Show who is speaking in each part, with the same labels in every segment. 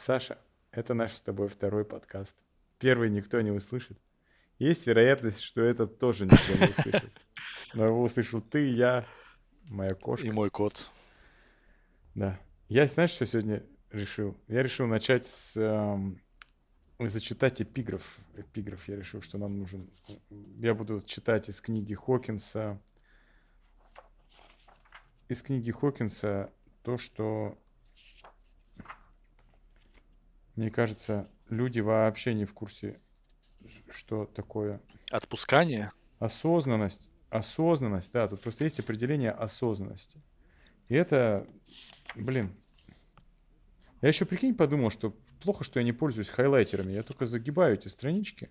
Speaker 1: Саша, это наш с тобой второй подкаст. Первый никто не услышит. Есть вероятность, что это тоже никто не услышит. Но его услышал ты, я, моя кошка.
Speaker 2: И мой кот.
Speaker 1: Да. Я, знаешь, что сегодня решил? Я решил начать с... Эм, зачитать эпиграф. Эпиграф я решил, что нам нужен. Я буду читать из книги Хокинса. Из книги Хокинса то, что мне кажется, люди вообще не в курсе, что такое...
Speaker 2: Отпускание?
Speaker 1: Осознанность. Осознанность, да, тут просто есть определение осознанности. И это, блин, я еще, прикинь, подумал, что плохо, что я не пользуюсь хайлайтерами. Я только загибаю эти странички.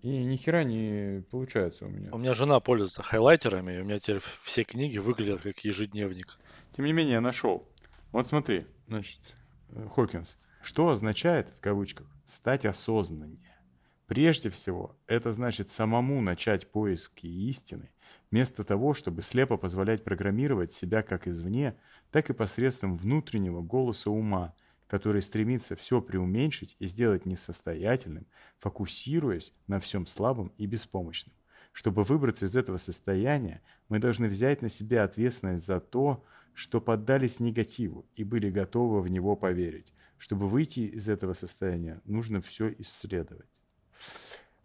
Speaker 1: И ни хера не получается у меня.
Speaker 2: У меня жена пользуется хайлайтерами, и у меня теперь все книги выглядят как ежедневник.
Speaker 1: Тем не менее, я нашел. Вот смотри, значит, э, Хокинс. Что означает, в кавычках, стать осознаннее? Прежде всего, это значит самому начать поиски истины, вместо того, чтобы слепо позволять программировать себя как извне, так и посредством внутреннего голоса ума, который стремится все преуменьшить и сделать несостоятельным, фокусируясь на всем слабом и беспомощном. Чтобы выбраться из этого состояния, мы должны взять на себя ответственность за то, что поддались негативу и были готовы в него поверить. Чтобы выйти из этого состояния, нужно все исследовать.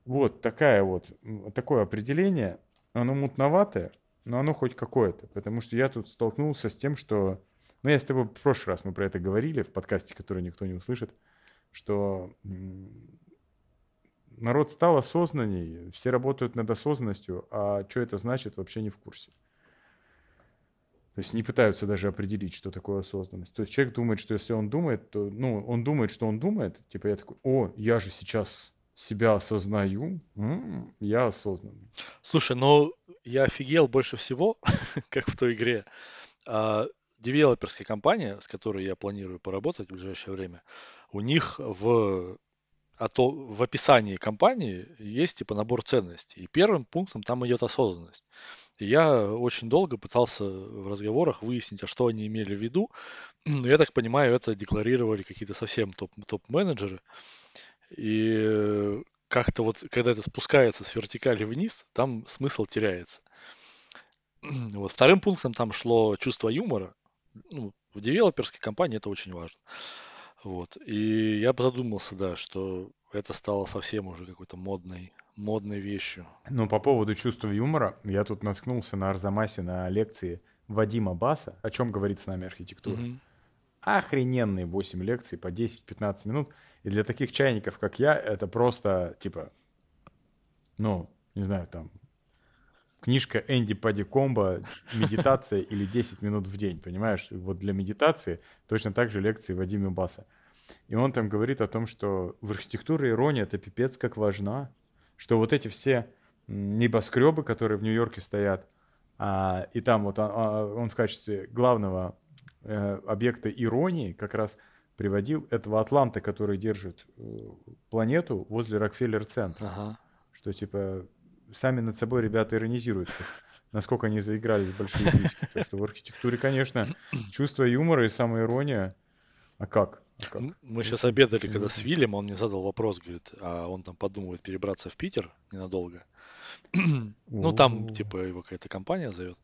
Speaker 1: Вот такая вот, такое определение. Оно мутноватое, но оно хоть какое-то. Потому что я тут столкнулся с тем, что... Ну, я с тобой в прошлый раз мы про это говорили в подкасте, который никто не услышит, что народ стал осознанней, все работают над осознанностью, а что это значит, вообще не в курсе. То есть не пытаются даже определить, что такое осознанность. То есть человек думает, что если он думает, то, ну, он думает, что он думает. Типа я такой, о, я же сейчас себя осознаю, м-м, я осознанный.
Speaker 2: Слушай, ну я офигел больше всего, как в той игре. А, девелоперская компания, с которой я планирую поработать в ближайшее время, у них в а то в описании компании есть типа набор ценностей. И первым пунктом там идет осознанность. И я очень долго пытался в разговорах выяснить, а что они имели в виду. Но я так понимаю, это декларировали какие-то совсем топ- топ-менеджеры. И как-то вот, когда это спускается с вертикали вниз, там смысл теряется. Вот. Вторым пунктом там шло чувство юмора. Ну, в девелоперской компании это очень важно. Вот. И я задумался, да, что это стало совсем уже какой-то модной, модной вещью.
Speaker 1: Ну, по поводу чувства юмора, я тут наткнулся на Арзамасе на лекции Вадима Баса, о чем говорит с нами архитектура. Угу. Охрененные 8 лекций по 10-15 минут. И для таких чайников, как я, это просто, типа, ну, не знаю, там, книжка Энди Падикомба «Медитация» или 10 минут в день, понимаешь? Вот для медитации точно так же лекции Вадима Баса. И он там говорит о том, что в архитектуре ирония это пипец как важна, что вот эти все небоскребы, которые в Нью-Йорке стоят, а, и там вот он, а, он в качестве главного э, объекта иронии как раз приводил этого Атланта, который держит э, планету возле Рокфеллер-центра. Ага. Что типа сами над собой ребята иронизируют, насколько они заигрались в большие диски. Потому что в архитектуре, конечно, чувство юмора и самоирония. А как? Как?
Speaker 2: Мы сейчас обедали, когда с Вильям, он мне задал вопрос, говорит, а он там подумывает перебраться в Питер ненадолго. ну, там, типа, его какая-то компания зовет.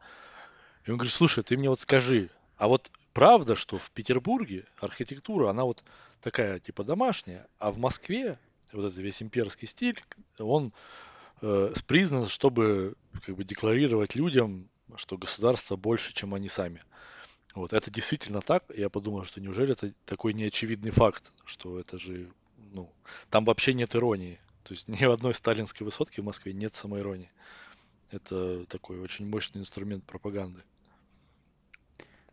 Speaker 2: И он говорит, слушай, ты мне вот скажи, а вот правда, что в Петербурге архитектура, она вот такая, типа, домашняя, а в Москве вот этот весь имперский стиль, он э, признан, чтобы как бы декларировать людям, что государство больше, чем они сами. Вот, это действительно так. Я подумал, что неужели это такой неочевидный факт, что это же, ну, там вообще нет иронии. То есть ни в одной сталинской высотке в Москве нет самоиронии. Это такой очень мощный инструмент пропаганды.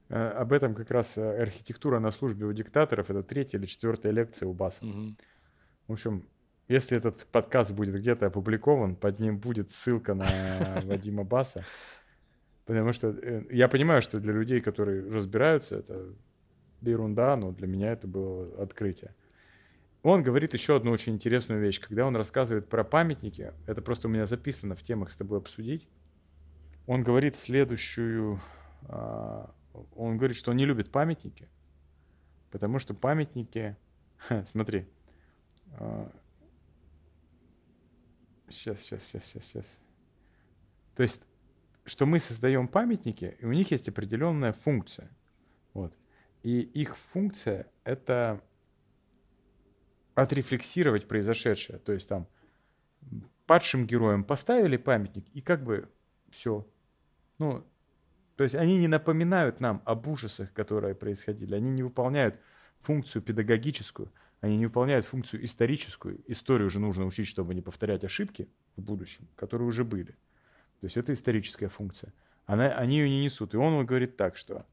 Speaker 1: Э, об этом как раз э, архитектура на службе у диктаторов. Это третья или четвертая лекция у Баса. Угу. В общем, если этот подкаст будет где-то опубликован, под ним будет ссылка на Вадима Баса. Потому что э, я понимаю, что для людей, которые разбираются, это ерунда, но для меня это было открытие. Он говорит еще одну очень интересную вещь. Когда он рассказывает про памятники, это просто у меня записано в темах с тобой обсудить, он говорит следующую... А, он говорит, что он не любит памятники, Потому что памятники... смотри. Сейчас, сейчас, сейчас, сейчас, сейчас. То есть, что мы создаем памятники, и у них есть определенная функция. Вот. И их функция — это отрефлексировать произошедшее. То есть там падшим героям поставили памятник, и как бы все. Ну, то есть они не напоминают нам об ужасах, которые происходили. Они не выполняют функцию педагогическую, они не выполняют функцию историческую. Историю уже нужно учить, чтобы не повторять ошибки в будущем, которые уже были. То есть это историческая функция. Она, они ее не несут. И он говорит так, что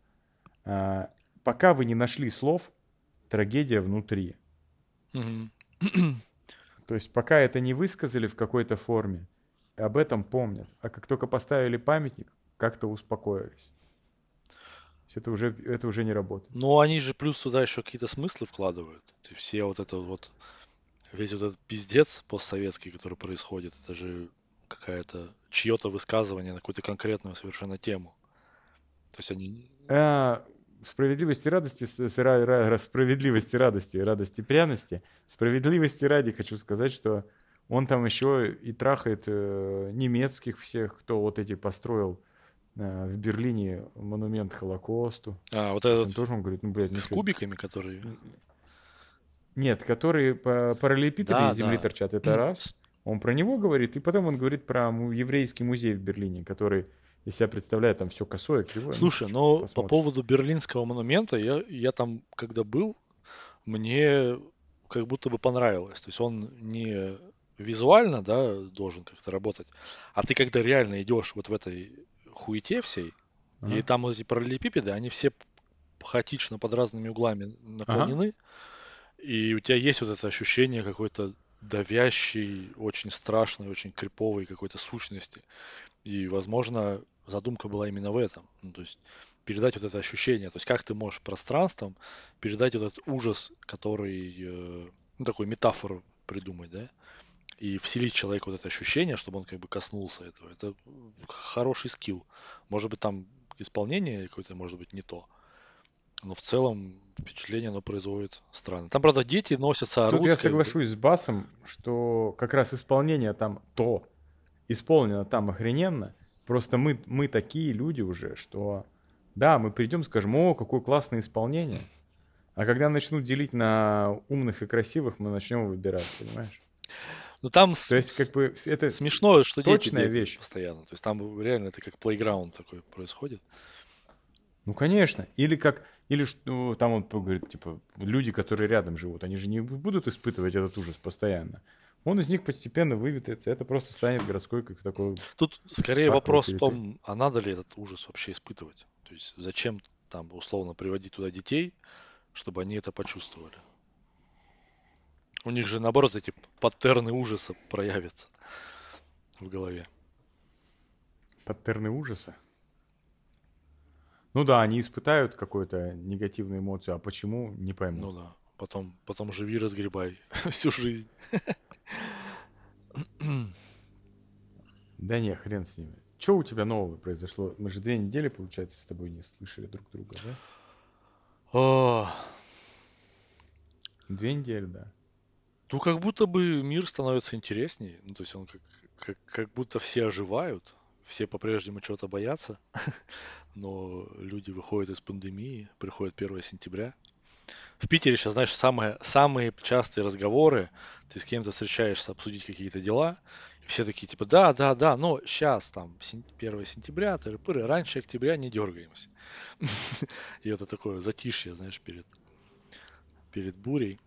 Speaker 1: а, пока вы не нашли слов, трагедия внутри. То есть пока это не высказали в какой-то форме, об этом помнят. А как только поставили памятник, как-то успокоились. Это уже, это уже не работает.
Speaker 2: Ну, они же плюс туда еще какие-то смыслы вкладывают. Есть все вот это вот, весь вот этот пиздец постсоветский, который происходит, это же какая-то чье-то высказывание на какую-то конкретную совершенно тему. То есть они...
Speaker 1: А, справедливости радости, справедливости радости, радости пряности, справедливости ради хочу сказать, что он там еще и трахает э, немецких всех, кто вот эти построил э, в Берлине монумент Холокосту.
Speaker 2: А, вот этот...
Speaker 1: Тоже, он говорит, ну, блядь,
Speaker 2: С кубиками, которые...
Speaker 1: Нет, которые параллелепипеды да, из земли да. торчат, это раз. Он про него говорит, и потом он говорит про еврейский музей в Берлине, который из себя представляет там все косое, кривое.
Speaker 2: Слушай, ну, но по поводу Берлинского монумента, я, я там, когда был, мне как будто бы понравилось. То есть он не визуально, да, должен как-то работать, а ты когда реально идешь вот в этой хуете всей, ага. и там вот эти параллелепипеды, они все хаотично под разными углами наклонены, ага. и у тебя есть вот это ощущение какой-то давящей, очень страшной, очень криповой какой-то сущности. И, возможно, задумка была именно в этом. Ну, то есть передать вот это ощущение. То есть как ты можешь пространством передать вот этот ужас, который, э, ну, такую метафору придумать, да? И вселить человеку вот это ощущение, чтобы он как бы коснулся этого. Это хороший скилл. Может быть, там исполнение какое-то, может быть, не то. Но в целом впечатление оно производит странно. Там, правда, дети носятся
Speaker 1: орут. Тут я соглашусь с Басом, что как раз исполнение там то, исполнено там охрененно, Просто мы, мы такие люди уже, что да, мы придем, скажем, о, какое классное исполнение. А когда начнут делить на умных и красивых, мы начнем выбирать, понимаешь?
Speaker 2: Ну там
Speaker 1: То есть, как бы, это
Speaker 2: смешно, что
Speaker 1: точная вещь.
Speaker 2: постоянно. То есть там реально это как плейграунд такой происходит.
Speaker 1: Ну, конечно. Или как, или что там он говорит, типа, люди, которые рядом живут, они же не будут испытывать этот ужас постоянно он из них постепенно выветрится, это просто станет городской как такой...
Speaker 2: Тут скорее вопрос в том, а надо ли этот ужас вообще испытывать? То есть зачем там условно приводить туда детей, чтобы они это почувствовали? У них же наоборот эти паттерны ужаса проявятся в голове.
Speaker 1: Паттерны ужаса? Ну да, они испытают какую-то негативную эмоцию, а почему, не пойму.
Speaker 2: Ну да, потом, потом живи, разгребай всю жизнь.
Speaker 1: Да не, хрен с ними. Что у тебя нового произошло? Мы же две недели, получается, с тобой не слышали друг друга, да?
Speaker 2: О...
Speaker 1: Две недели, да.
Speaker 2: Ну, как будто бы мир становится интереснее. Ну, то есть он как, как, как будто все оживают, все по-прежнему чего-то боятся, но люди выходят из пандемии, приходит 1 сентября, в Питере сейчас, знаешь, самые, самые частые разговоры, ты с кем-то встречаешься обсудить какие-то дела, и все такие, типа, да, да, да, но сейчас там 1 сентября, тыры-пыры, раньше октября не дергаемся. И это такое затишье, знаешь, перед, перед бурей.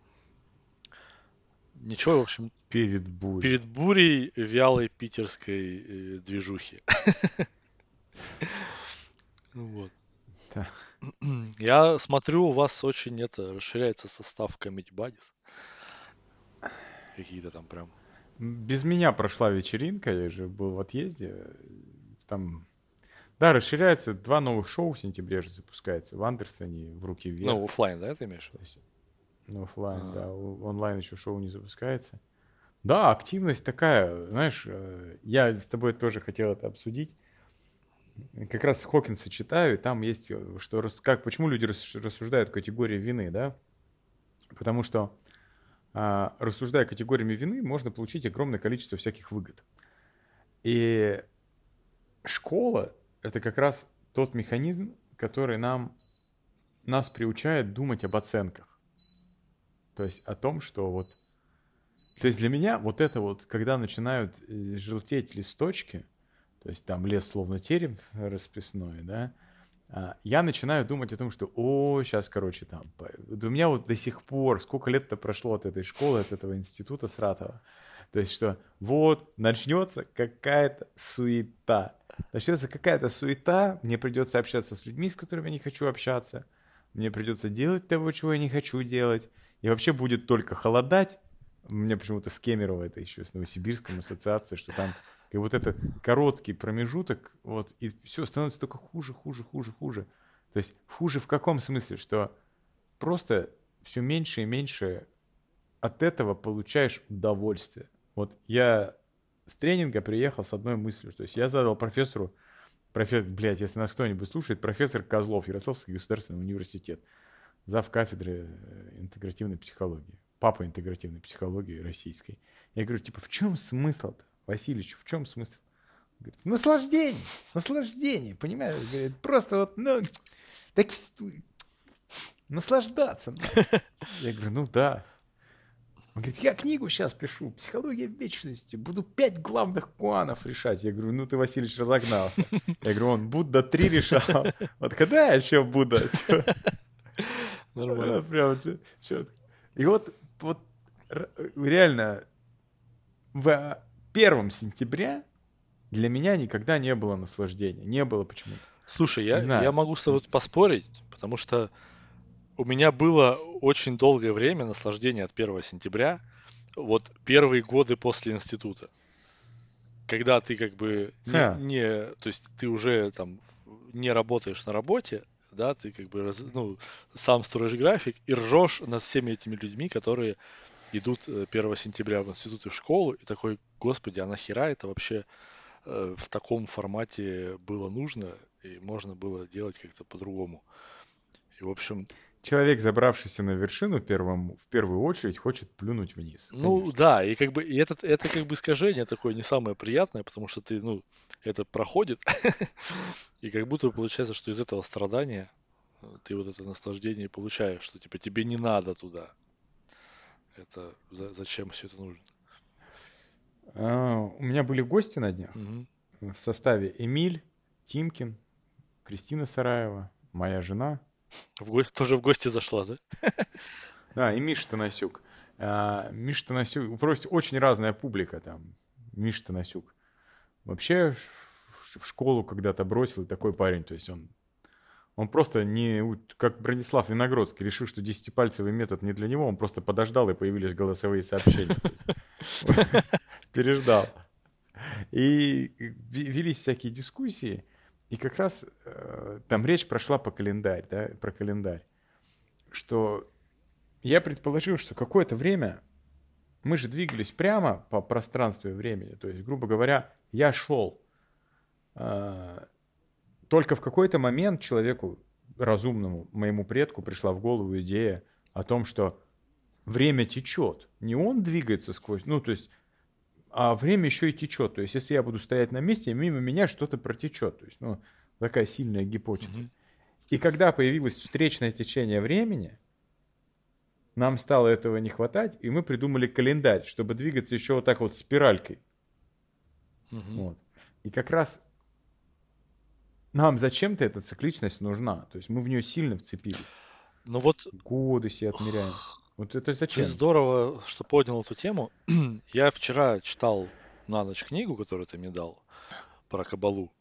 Speaker 2: Ничего, в общем...
Speaker 1: Перед бурей.
Speaker 2: Перед бурей вялой питерской э, движухи. Вот. Да. Я смотрю, у вас очень это расширяется состав Comedy Buddies. Какие-то там прям.
Speaker 1: Без меня прошла вечеринка, я же был в отъезде. Там, да, расширяется. Два новых шоу в сентябре же запускается. В Андерсоне, в руки вверх.
Speaker 2: Ну, офлайн, да, ты имеешь?
Speaker 1: Есть, ну, офлайн, А-а-а. да. Онлайн еще шоу не запускается. Да, активность такая, знаешь, э, я с тобой тоже хотел это обсудить. как раз Хокинса читаю, и там есть, э, что как, почему люди рассуждают категории вины, да? Потому что а, рассуждая категориями вины, можно получить огромное количество всяких выгод. И школа — это как раз тот механизм, который нам, нас приучает думать об оценках. То есть о том, что вот... То есть для меня вот это вот, когда начинают э, желтеть листочки, то есть там лес словно терем расписной, да, а, я начинаю думать о том, что, о, сейчас, короче, там, у меня вот до сих пор, сколько лет-то прошло от этой школы, от этого института Сратова, то есть, что вот начнется какая-то суета, начнется какая-то суета, мне придется общаться с людьми, с которыми я не хочу общаться, мне придется делать того, чего я не хочу делать, и вообще будет только холодать, мне почему-то с Кемерово это еще, с Новосибирском ассоциацией, что там и вот это короткий промежуток, вот, и все становится только хуже, хуже, хуже, хуже. То есть хуже в каком смысле? Что просто все меньше и меньше от этого получаешь удовольствие. Вот я с тренинга приехал с одной мыслью. То есть я задал профессору, профессор, блядь, если нас кто-нибудь слушает, профессор Козлов, Ярославский государственный университет, зав. кафедры э, интегративной психологии, папа интегративной психологии российской. Я говорю, типа, в чем смысл-то? Васильевич, в чем смысл? Говорит, наслаждение, наслаждение, понимаешь? Говорит, просто вот, ну, так наслаждаться. Я говорю, ну да. Он говорит, я книгу сейчас пишу, «Психология вечности», буду пять главных куанов решать. Я говорю, ну ты, Васильевич, разогнался. Я говорю, он Будда три решал. Вот когда я еще Будда? Нормально. Прям, и вот, вот реально в 1 сентября для меня никогда не было наслаждения. Не было почему-то.
Speaker 2: Слушай, я, я могу с тобой поспорить, потому что у меня было очень долгое время наслаждения от 1 сентября, вот первые годы после института. Когда ты как бы не, не то есть ты уже там не работаешь на работе, да, ты как бы раз, ну, сам строишь график и ржешь над всеми этими людьми, которые идут 1 э, сентября в институт и в школу, и такой, господи, а нахера это вообще э, в таком формате было нужно, и можно было делать как-то по-другому. И, в общем...
Speaker 1: Человек, забравшийся на вершину, первым, в первую очередь хочет плюнуть вниз.
Speaker 2: Ну конечно. да, и как бы и это, это как бы искажение такое не самое приятное, потому что ты, ну, это проходит, и как будто получается, что из этого страдания э, ты вот это наслаждение получаешь, что типа тебе не надо туда. Это зачем все это нужно?
Speaker 1: А, у меня были гости на днях угу. в составе Эмиль, Тимкин, Кристина Сараева, моя жена.
Speaker 2: В гости, тоже в гости зашла, да?
Speaker 1: Да, и Миша Танасюк. А, Миша Танасюк, просто очень разная публика там. Миша Танасюк. Вообще в школу когда-то бросил, и такой парень, то есть он он просто не, как Бронислав Виногродский, решил, что десятипальцевый метод не для него, он просто подождал, и появились голосовые сообщения. Переждал. И велись всякие дискуссии, и как раз э, там речь прошла по календарь, да, про календарь, что я предположил, что какое-то время мы же двигались прямо по пространству и времени, то есть, грубо говоря, я шел э, только в какой-то момент человеку разумному, моему предку, пришла в голову идея о том, что время течет. Не он двигается сквозь, ну, то есть, а время еще и течет. То есть, если я буду стоять на месте, мимо меня что-то протечет. То есть, ну, такая сильная гипотеза. Mm-hmm. И когда появилось встречное течение времени, нам стало этого не хватать, и мы придумали календарь, чтобы двигаться еще вот так вот спиралькой. Mm-hmm. Вот. И как раз нам зачем-то эта цикличность нужна. То есть мы в нее сильно вцепились.
Speaker 2: Ну вот...
Speaker 1: Годы себе отмеряем. Вот это зачем?
Speaker 2: Здорово, что поднял эту тему. Я вчера читал на ночь книгу, которую ты мне дал, про Кабалу.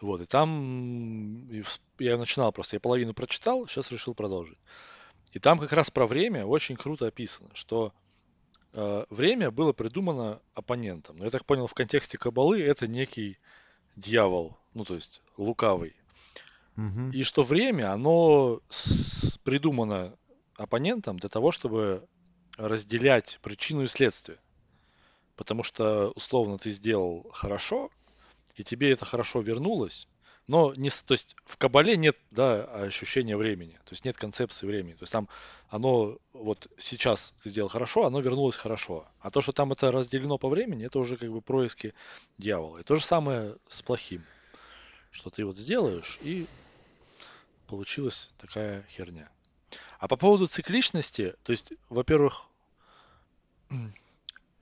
Speaker 2: Вот, и там я начинал просто, я половину прочитал, сейчас решил продолжить. И там как раз про время очень круто описано, что э, время было придумано оппонентом. Но я так понял, в контексте Кабалы это некий дьявол, ну то есть лукавый. Угу. И что время, оно с- придумано оппонентом для того, чтобы разделять причину и следствие. Потому что, условно, ты сделал хорошо, и тебе это хорошо вернулось, Но не, то есть в кабале нет да, ощущения времени, то есть нет концепции времени. То есть там оно вот сейчас ты сделал хорошо, оно вернулось хорошо. А то, что там это разделено по времени, это уже как бы происки дьявола. И то же самое с плохим. Что ты вот сделаешь, и получилась такая херня. А по поводу цикличности, то есть, во-первых,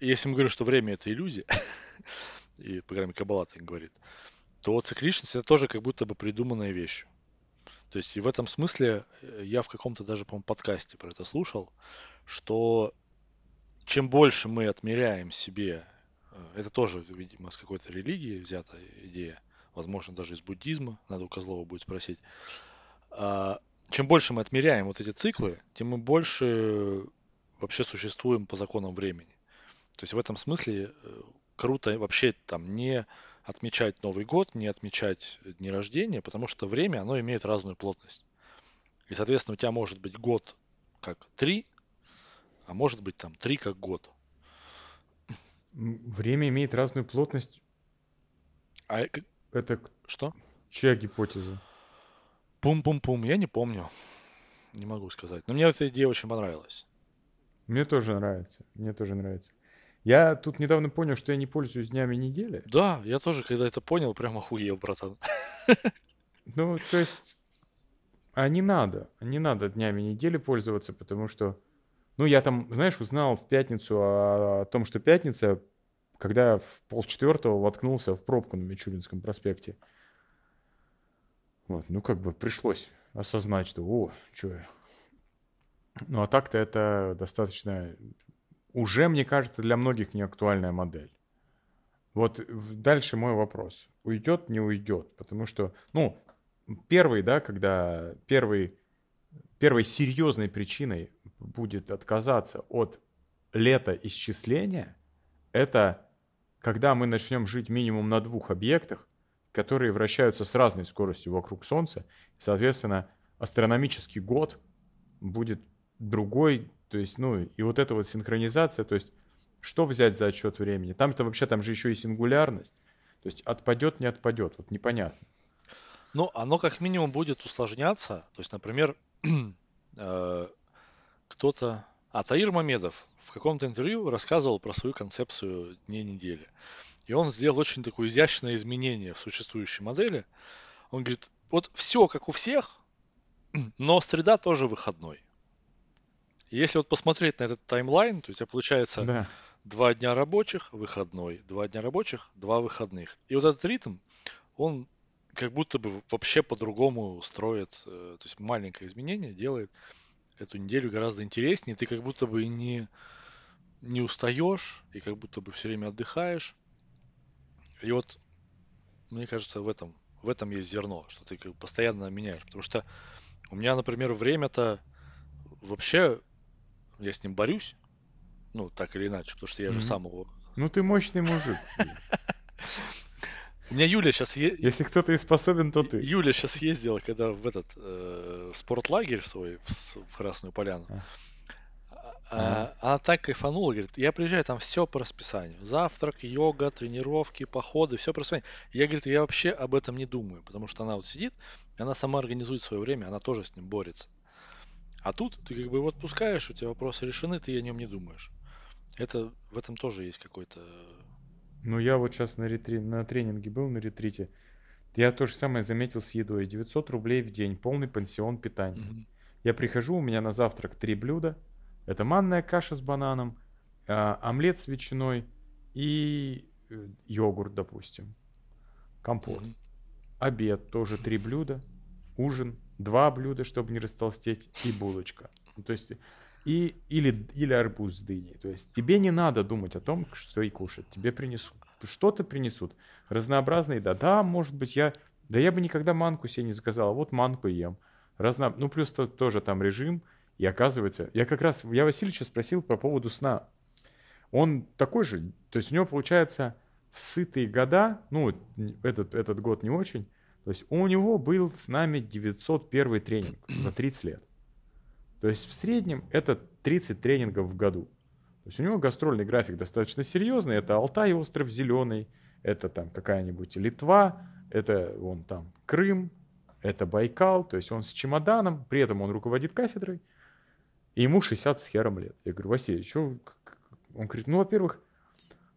Speaker 2: если мы говорим, что время это иллюзия, и программе Каббала так говорит, то цикличность это тоже как будто бы придуманная вещь. То есть и в этом смысле э, я в каком-то даже, по-моему, подкасте про это слушал, что чем больше мы отмеряем себе, э, это тоже, видимо, с какой-то религии взятая идея, возможно, даже из буддизма, надо у Козлова будет спросить, а, чем больше мы отмеряем вот эти циклы, тем мы больше вообще существуем по законам времени. То есть в этом смысле э, круто вообще там не отмечать Новый год, не отмечать дни рождения, потому что время, оно имеет разную плотность. И, соответственно, у тебя может быть год как три, а может быть там три как год.
Speaker 1: Время имеет разную плотность.
Speaker 2: А
Speaker 1: это
Speaker 2: что?
Speaker 1: Чья гипотеза?
Speaker 2: Пум-пум-пум, я не помню. Не могу сказать. Но мне эта идея очень понравилась.
Speaker 1: Мне тоже нравится. Мне тоже нравится. Я тут недавно понял, что я не пользуюсь днями недели.
Speaker 2: Да, я тоже, когда это понял, прям охуел, братан.
Speaker 1: Ну, то есть, а не надо, не надо днями недели пользоваться, потому что, ну, я там, знаешь, узнал в пятницу о, о том, что пятница, когда в полчетвертого воткнулся в пробку на Мичуринском проспекте. Вот, ну, как бы пришлось осознать, что, о, что я. Ну, а так-то это достаточно уже, мне кажется, для многих не актуальная модель. Вот дальше мой вопрос. Уйдет, не уйдет? Потому что, ну, первый, да, когда первый, первой серьезной причиной будет отказаться от летоисчисления, это когда мы начнем жить минимум на двух объектах, которые вращаются с разной скоростью вокруг Солнца, соответственно, астрономический год будет другой то есть, ну, и вот эта вот синхронизация, то есть, что взять за отчет времени? Там-то вообще, там же еще и сингулярность. То есть, отпадет, не отпадет, вот непонятно.
Speaker 2: Ну, оно как минимум будет усложняться. То есть, например, э, кто-то... А, Таир Мамедов в каком-то интервью рассказывал про свою концепцию дней недели. И он сделал очень такое изящное изменение в существующей модели. Он говорит, вот все как у всех, но среда тоже выходной. Если вот посмотреть на этот таймлайн, то у тебя получается да. два дня рабочих, выходной, два дня рабочих, два выходных. И вот этот ритм, он как будто бы вообще по-другому строит, э, то есть маленькое изменение делает эту неделю гораздо интереснее. Ты как будто бы не, не устаешь, и как будто бы все время отдыхаешь. И вот, мне кажется, в этом, в этом есть зерно, что ты как бы постоянно меняешь. Потому что у меня, например, время-то вообще я с ним борюсь, ну, так или иначе, потому что я mm-hmm. же сам его...
Speaker 1: Ну, ты мощный мужик.
Speaker 2: У меня Юля сейчас...
Speaker 1: Если кто-то и способен, то ты.
Speaker 2: Юля сейчас ездила, когда в этот э, спортлагерь свой, в, в Красную Поляну. А. Она так кайфанула, говорит, я приезжаю, там все по расписанию. Завтрак, йога, тренировки, походы, все по расписанию. Я, говорит, я вообще об этом не думаю, потому что она вот сидит, она сама организует свое время, она тоже с ним борется. А тут ты как бы его отпускаешь, у тебя вопросы решены, ты о нем не думаешь. Это в этом тоже есть какой-то...
Speaker 1: Ну, я вот сейчас на, ретри... на тренинге был, на ретрите. Я то же самое заметил с едой. 900 рублей в день, полный пансион питания. Угу. Я прихожу, у меня на завтрак три блюда. Это манная каша с бананом, а, омлет с ветчиной и э, йогурт, допустим. Компот. Угу. Обед тоже три блюда. Ужин два блюда, чтобы не растолстеть, и булочка. Ну, то есть и, или, или арбуз с дыней. То есть тебе не надо думать о том, что и кушать. Тебе принесут. Что-то принесут. Разнообразные, да, да, может быть, я... Да я бы никогда манку себе не заказал, а вот манку ем. Разно... Ну, плюс -то, тоже там режим. И оказывается, я как раз, я Васильевича спросил по поводу сна. Он такой же, то есть у него получается в сытые года, ну, этот, этот год не очень, то есть у него был с нами 901 тренинг за 30 лет. То есть в среднем это 30 тренингов в году. То есть у него гастрольный график достаточно серьезный. Это Алтай, остров Зеленый, это там какая-нибудь Литва, это он там Крым, это Байкал, то есть он с чемоданом, при этом он руководит кафедрой, и ему 60 с хером лет. Я говорю, Василий, что? Он говорит, ну, во-первых,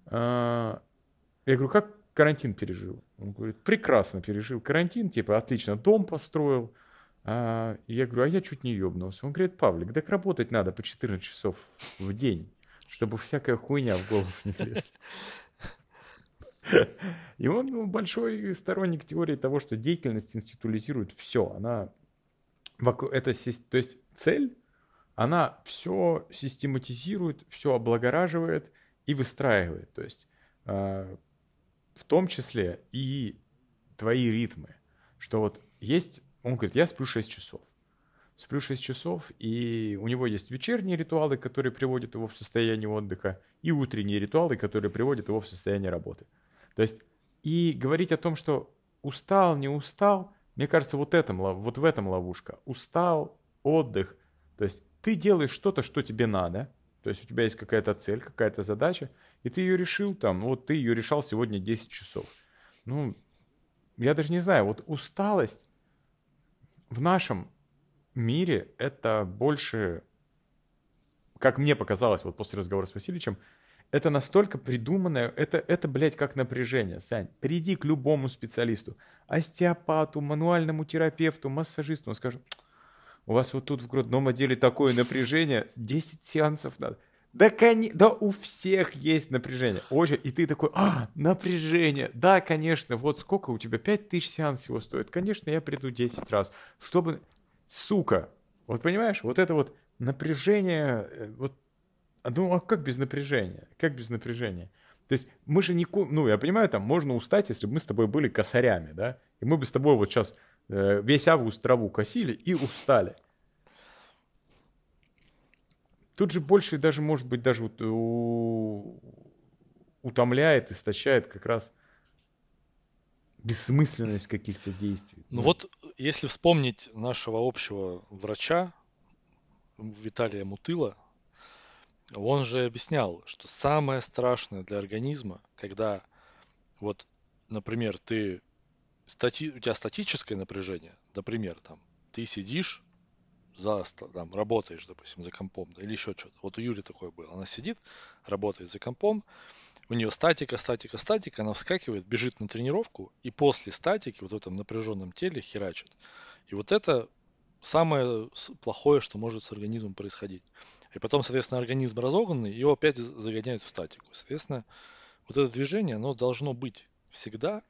Speaker 1: а, я говорю, как карантин пережил? Он говорит, прекрасно пережил карантин, типа, отлично, дом построил. А, я говорю, а я чуть не ебнулся. Он говорит, Павлик, так работать надо по 14 часов в день, чтобы всякая хуйня в голову не лезла. И он ну, большой сторонник теории того, что деятельность институализирует все. Она это, то есть цель, она все систематизирует, все облагораживает и выстраивает. То есть э, в том числе и твои ритмы. Что вот есть, он говорит, я сплю 6 часов. Сплю 6 часов, и у него есть вечерние ритуалы, которые приводят его в состояние отдыха, и утренние ритуалы, которые приводят его в состояние работы. То есть и говорить о том, что устал, не устал, мне кажется, вот, этом, вот в этом ловушка. Устал, отдых. То есть ты делаешь что-то, что тебе надо. То есть у тебя есть какая-то цель, какая-то задача, и ты ее решил там, вот ты ее решал сегодня 10 часов. Ну, я даже не знаю, вот усталость в нашем мире это больше, как мне показалось вот после разговора с Васильевичем, это настолько придуманное, это, это, блядь, как напряжение. Сань, приди к любому специалисту, остеопату, мануальному терапевту, массажисту, он скажет, у вас вот тут в грудном отделе такое напряжение, 10 сеансов надо. Да, кон... да у всех есть напряжение. Очень. И ты такой, а, напряжение. Да, конечно, вот сколько у тебя, 5000 сеансов всего стоит. Конечно, я приду 10 раз. Чтобы, сука, вот понимаешь, вот это вот напряжение, э, вот ну, а как без напряжения? Как без напряжения? То есть мы же не... Ну, я понимаю, там можно устать, если бы мы с тобой были косарями, да? И мы бы с тобой вот сейчас весь август траву косили и устали. Тут же больше даже, может быть, даже вот у... утомляет, истощает как раз бессмысленность каких-то действий.
Speaker 2: Ну вот, если вспомнить нашего общего врача Виталия Мутыла, он же объяснял, что самое страшное для организма, когда вот, например, ты стати, у тебя статическое напряжение, например, там, ты сидишь за, там, работаешь, допустим, за компом, да, или еще что-то. Вот у Юли такое было. Она сидит, работает за компом, у нее статика, статика, статика, она вскакивает, бежит на тренировку, и после статики вот в этом напряженном теле херачит. И вот это самое плохое, что может с организмом происходить. И потом, соответственно, организм разогнанный, его опять загоняют в статику. Соответственно, вот это движение, оно должно быть всегда,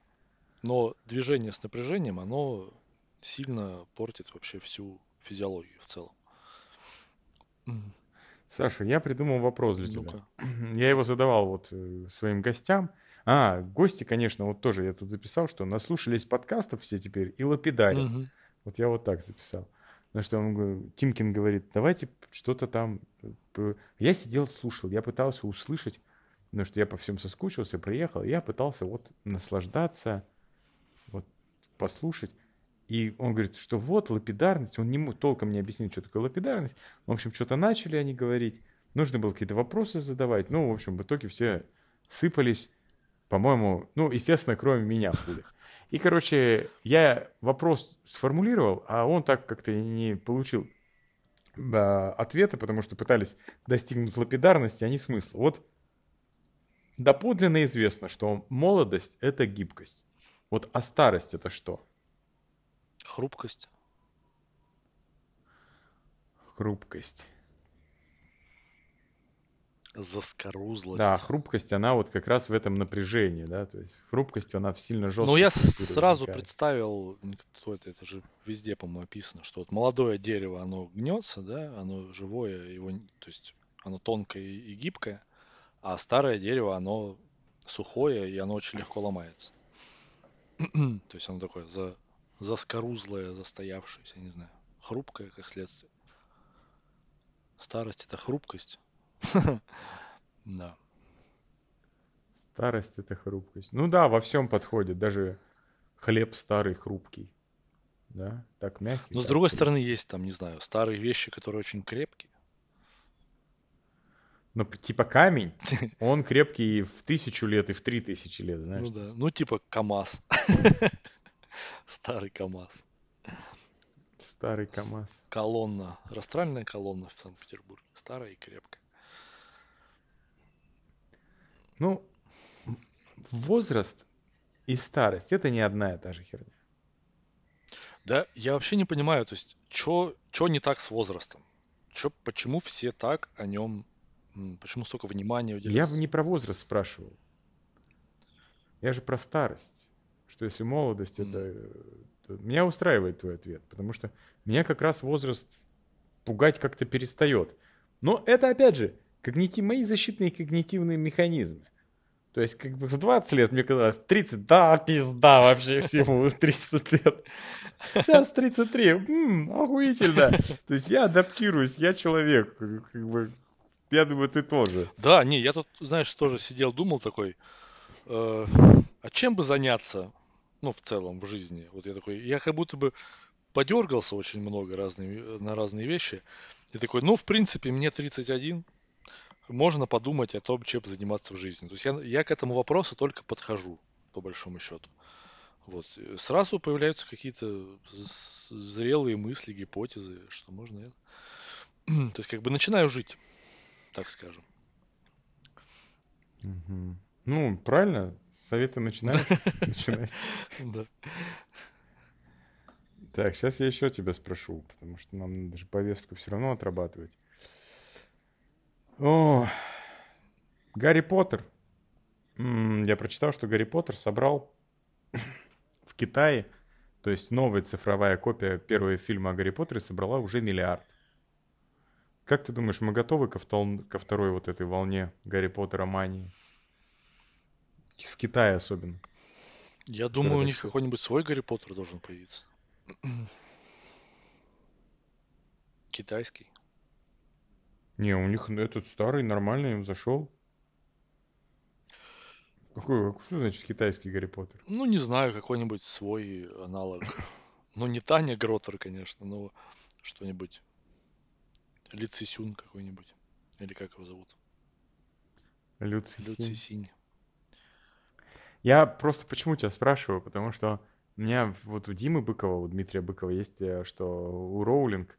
Speaker 2: но движение с напряжением, оно сильно портит вообще всю физиологию в целом.
Speaker 1: Саша, я придумал вопрос для тебя. ну Я его задавал вот э, своим гостям. А, гости, конечно, вот тоже я тут записал, что наслушались подкастов все теперь и лапидарят. Угу. Вот я вот так записал. Потому что он, Тимкин говорит, давайте что-то там... Я сидел, слушал, я пытался услышать, потому что я по всем соскучился, приехал, я пытался вот наслаждаться, послушать. И он говорит, что вот лапидарность, он не толком не объяснить, что такое лапидарность. В общем, что-то начали они говорить, нужно было какие-то вопросы задавать. Ну, в общем, в итоге все сыпались, по-моему, ну, естественно, кроме меня, хули. И, короче, я вопрос сформулировал, а он так как-то не получил да, ответа, потому что пытались достигнуть лапидарности, а не смысла. Вот доподлинно известно, что молодость — это гибкость. Вот а старость — это что?
Speaker 2: Хрупкость.
Speaker 1: Хрупкость
Speaker 2: заскорузлость.
Speaker 1: Да, хрупкость, она вот как раз в этом напряжении, да, то есть хрупкость, она сильно жесткая.
Speaker 2: Ну, я сразу возникает. представил, кто это, это же везде, по-моему, описано, что вот молодое дерево, оно гнется, да, оно живое, его, то есть оно тонкое и гибкое, а старое дерево, оно сухое, и оно очень легко ломается. то есть оно такое за, заскорузлое, застоявшееся, не знаю, хрупкое, как следствие. Старость это хрупкость. Да.
Speaker 1: Старость это хрупкость. Ну да, во всем подходит. Даже хлеб старый хрупкий. Да, так мягкий.
Speaker 2: Но с другой стороны, есть там, не знаю, старые вещи, которые очень крепкие.
Speaker 1: Но типа камень, он крепкий в тысячу лет и в три тысячи лет, знаешь.
Speaker 2: Ну да, ну типа КАМАЗ. Старый КАМАЗ.
Speaker 1: Старый КАМАЗ.
Speaker 2: Колонна, растральная колонна в Санкт-Петербурге. Старая и крепкая.
Speaker 1: Ну, возраст и старость это не одна и та же херня.
Speaker 2: Да, я вообще не понимаю, то есть, что не так с возрастом? Чё, почему все так о нем, почему столько внимания уделяют?
Speaker 1: Я не про возраст спрашивал. Я же про старость. Что если молодость, mm. это... Меня устраивает твой ответ, потому что меня как раз возраст пугать как-то перестает. Но это, опять же, когнитив... мои защитные когнитивные механизмы. То есть, как бы в 20 лет мне казалось, 30, да, пизда вообще всему, 30 лет. Сейчас 33, м-м, охуительно. То есть я адаптируюсь, я человек, как бы, я думаю, ты тоже.
Speaker 2: Да, не, я тут, знаешь, тоже сидел, думал такой, э, а чем бы заняться, ну, в целом, в жизни? Вот я такой, я как будто бы подергался очень много разные, на разные вещи. И такой, ну, в принципе, мне 31, можно подумать о том, чем заниматься в жизни. То есть я, я к этому вопросу только подхожу, по большому счету. Вот. Сразу появляются какие-то зрелые мысли, гипотезы, что можно это. То есть как бы начинаю жить, так скажем.
Speaker 1: Ну, правильно. Советы. Да. Так, сейчас я еще тебя спрошу, потому что нам надо же повестку все равно отрабатывать. О, Гарри Поттер. Я прочитал, что Гарри Поттер собрал в Китае, то есть новая цифровая копия первого фильма о Гарри Поттере собрала уже миллиард. Как ты думаешь, мы готовы ко, втол... ко второй вот этой волне Гарри Поттера мании? С Китая особенно.
Speaker 2: Я думаю, у них какой-нибудь свой Гарри Поттер должен появиться. Китайский.
Speaker 1: Не, у них этот старый нормальный им зашел. Какой, что значит китайский Гарри Поттер?
Speaker 2: Ну, не знаю, какой-нибудь свой аналог. Ну, не Таня Гротер, конечно, но что-нибудь. Ли Цисюн какой-нибудь. Или как его зовут?
Speaker 1: Лю Цисинь. Я просто почему тебя спрашиваю? Потому что у меня вот у Димы Быкова, у Дмитрия Быкова есть, э, что у Роулинг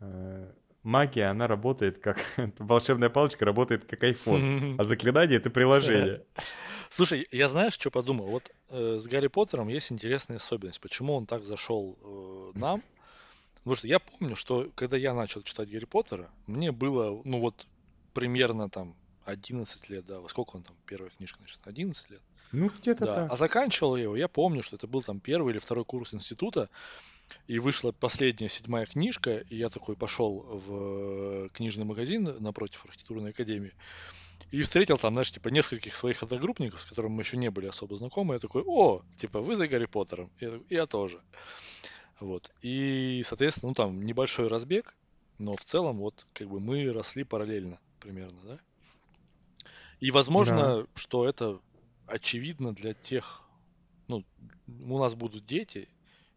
Speaker 1: э, магия, она работает как... волшебная палочка работает как iPhone, а заклинание — это приложение.
Speaker 2: Слушай, я знаешь, что подумал? Вот э, с Гарри Поттером есть интересная особенность. Почему он так зашел э, нам? Потому что я помню, что когда я начал читать Гарри Поттера, мне было, ну вот, примерно там 11 лет, да, во сколько он там, первая книжка, значит, 11 лет?
Speaker 1: Ну, где-то да.
Speaker 2: так. А заканчивал я его, я помню, что это был там первый или второй курс института, и вышла последняя седьмая книжка, и я такой пошел в э, книжный магазин напротив архитектурной академии. И встретил там, знаешь, типа нескольких своих одногруппников, с которыми мы еще не были особо знакомы. Я такой, о, типа, вы за Гарри Поттером. Я, я тоже. Вот. И, соответственно, ну там небольшой разбег, но в целом вот как бы мы росли параллельно примерно, да? И возможно, да. что это очевидно для тех, ну, у нас будут дети,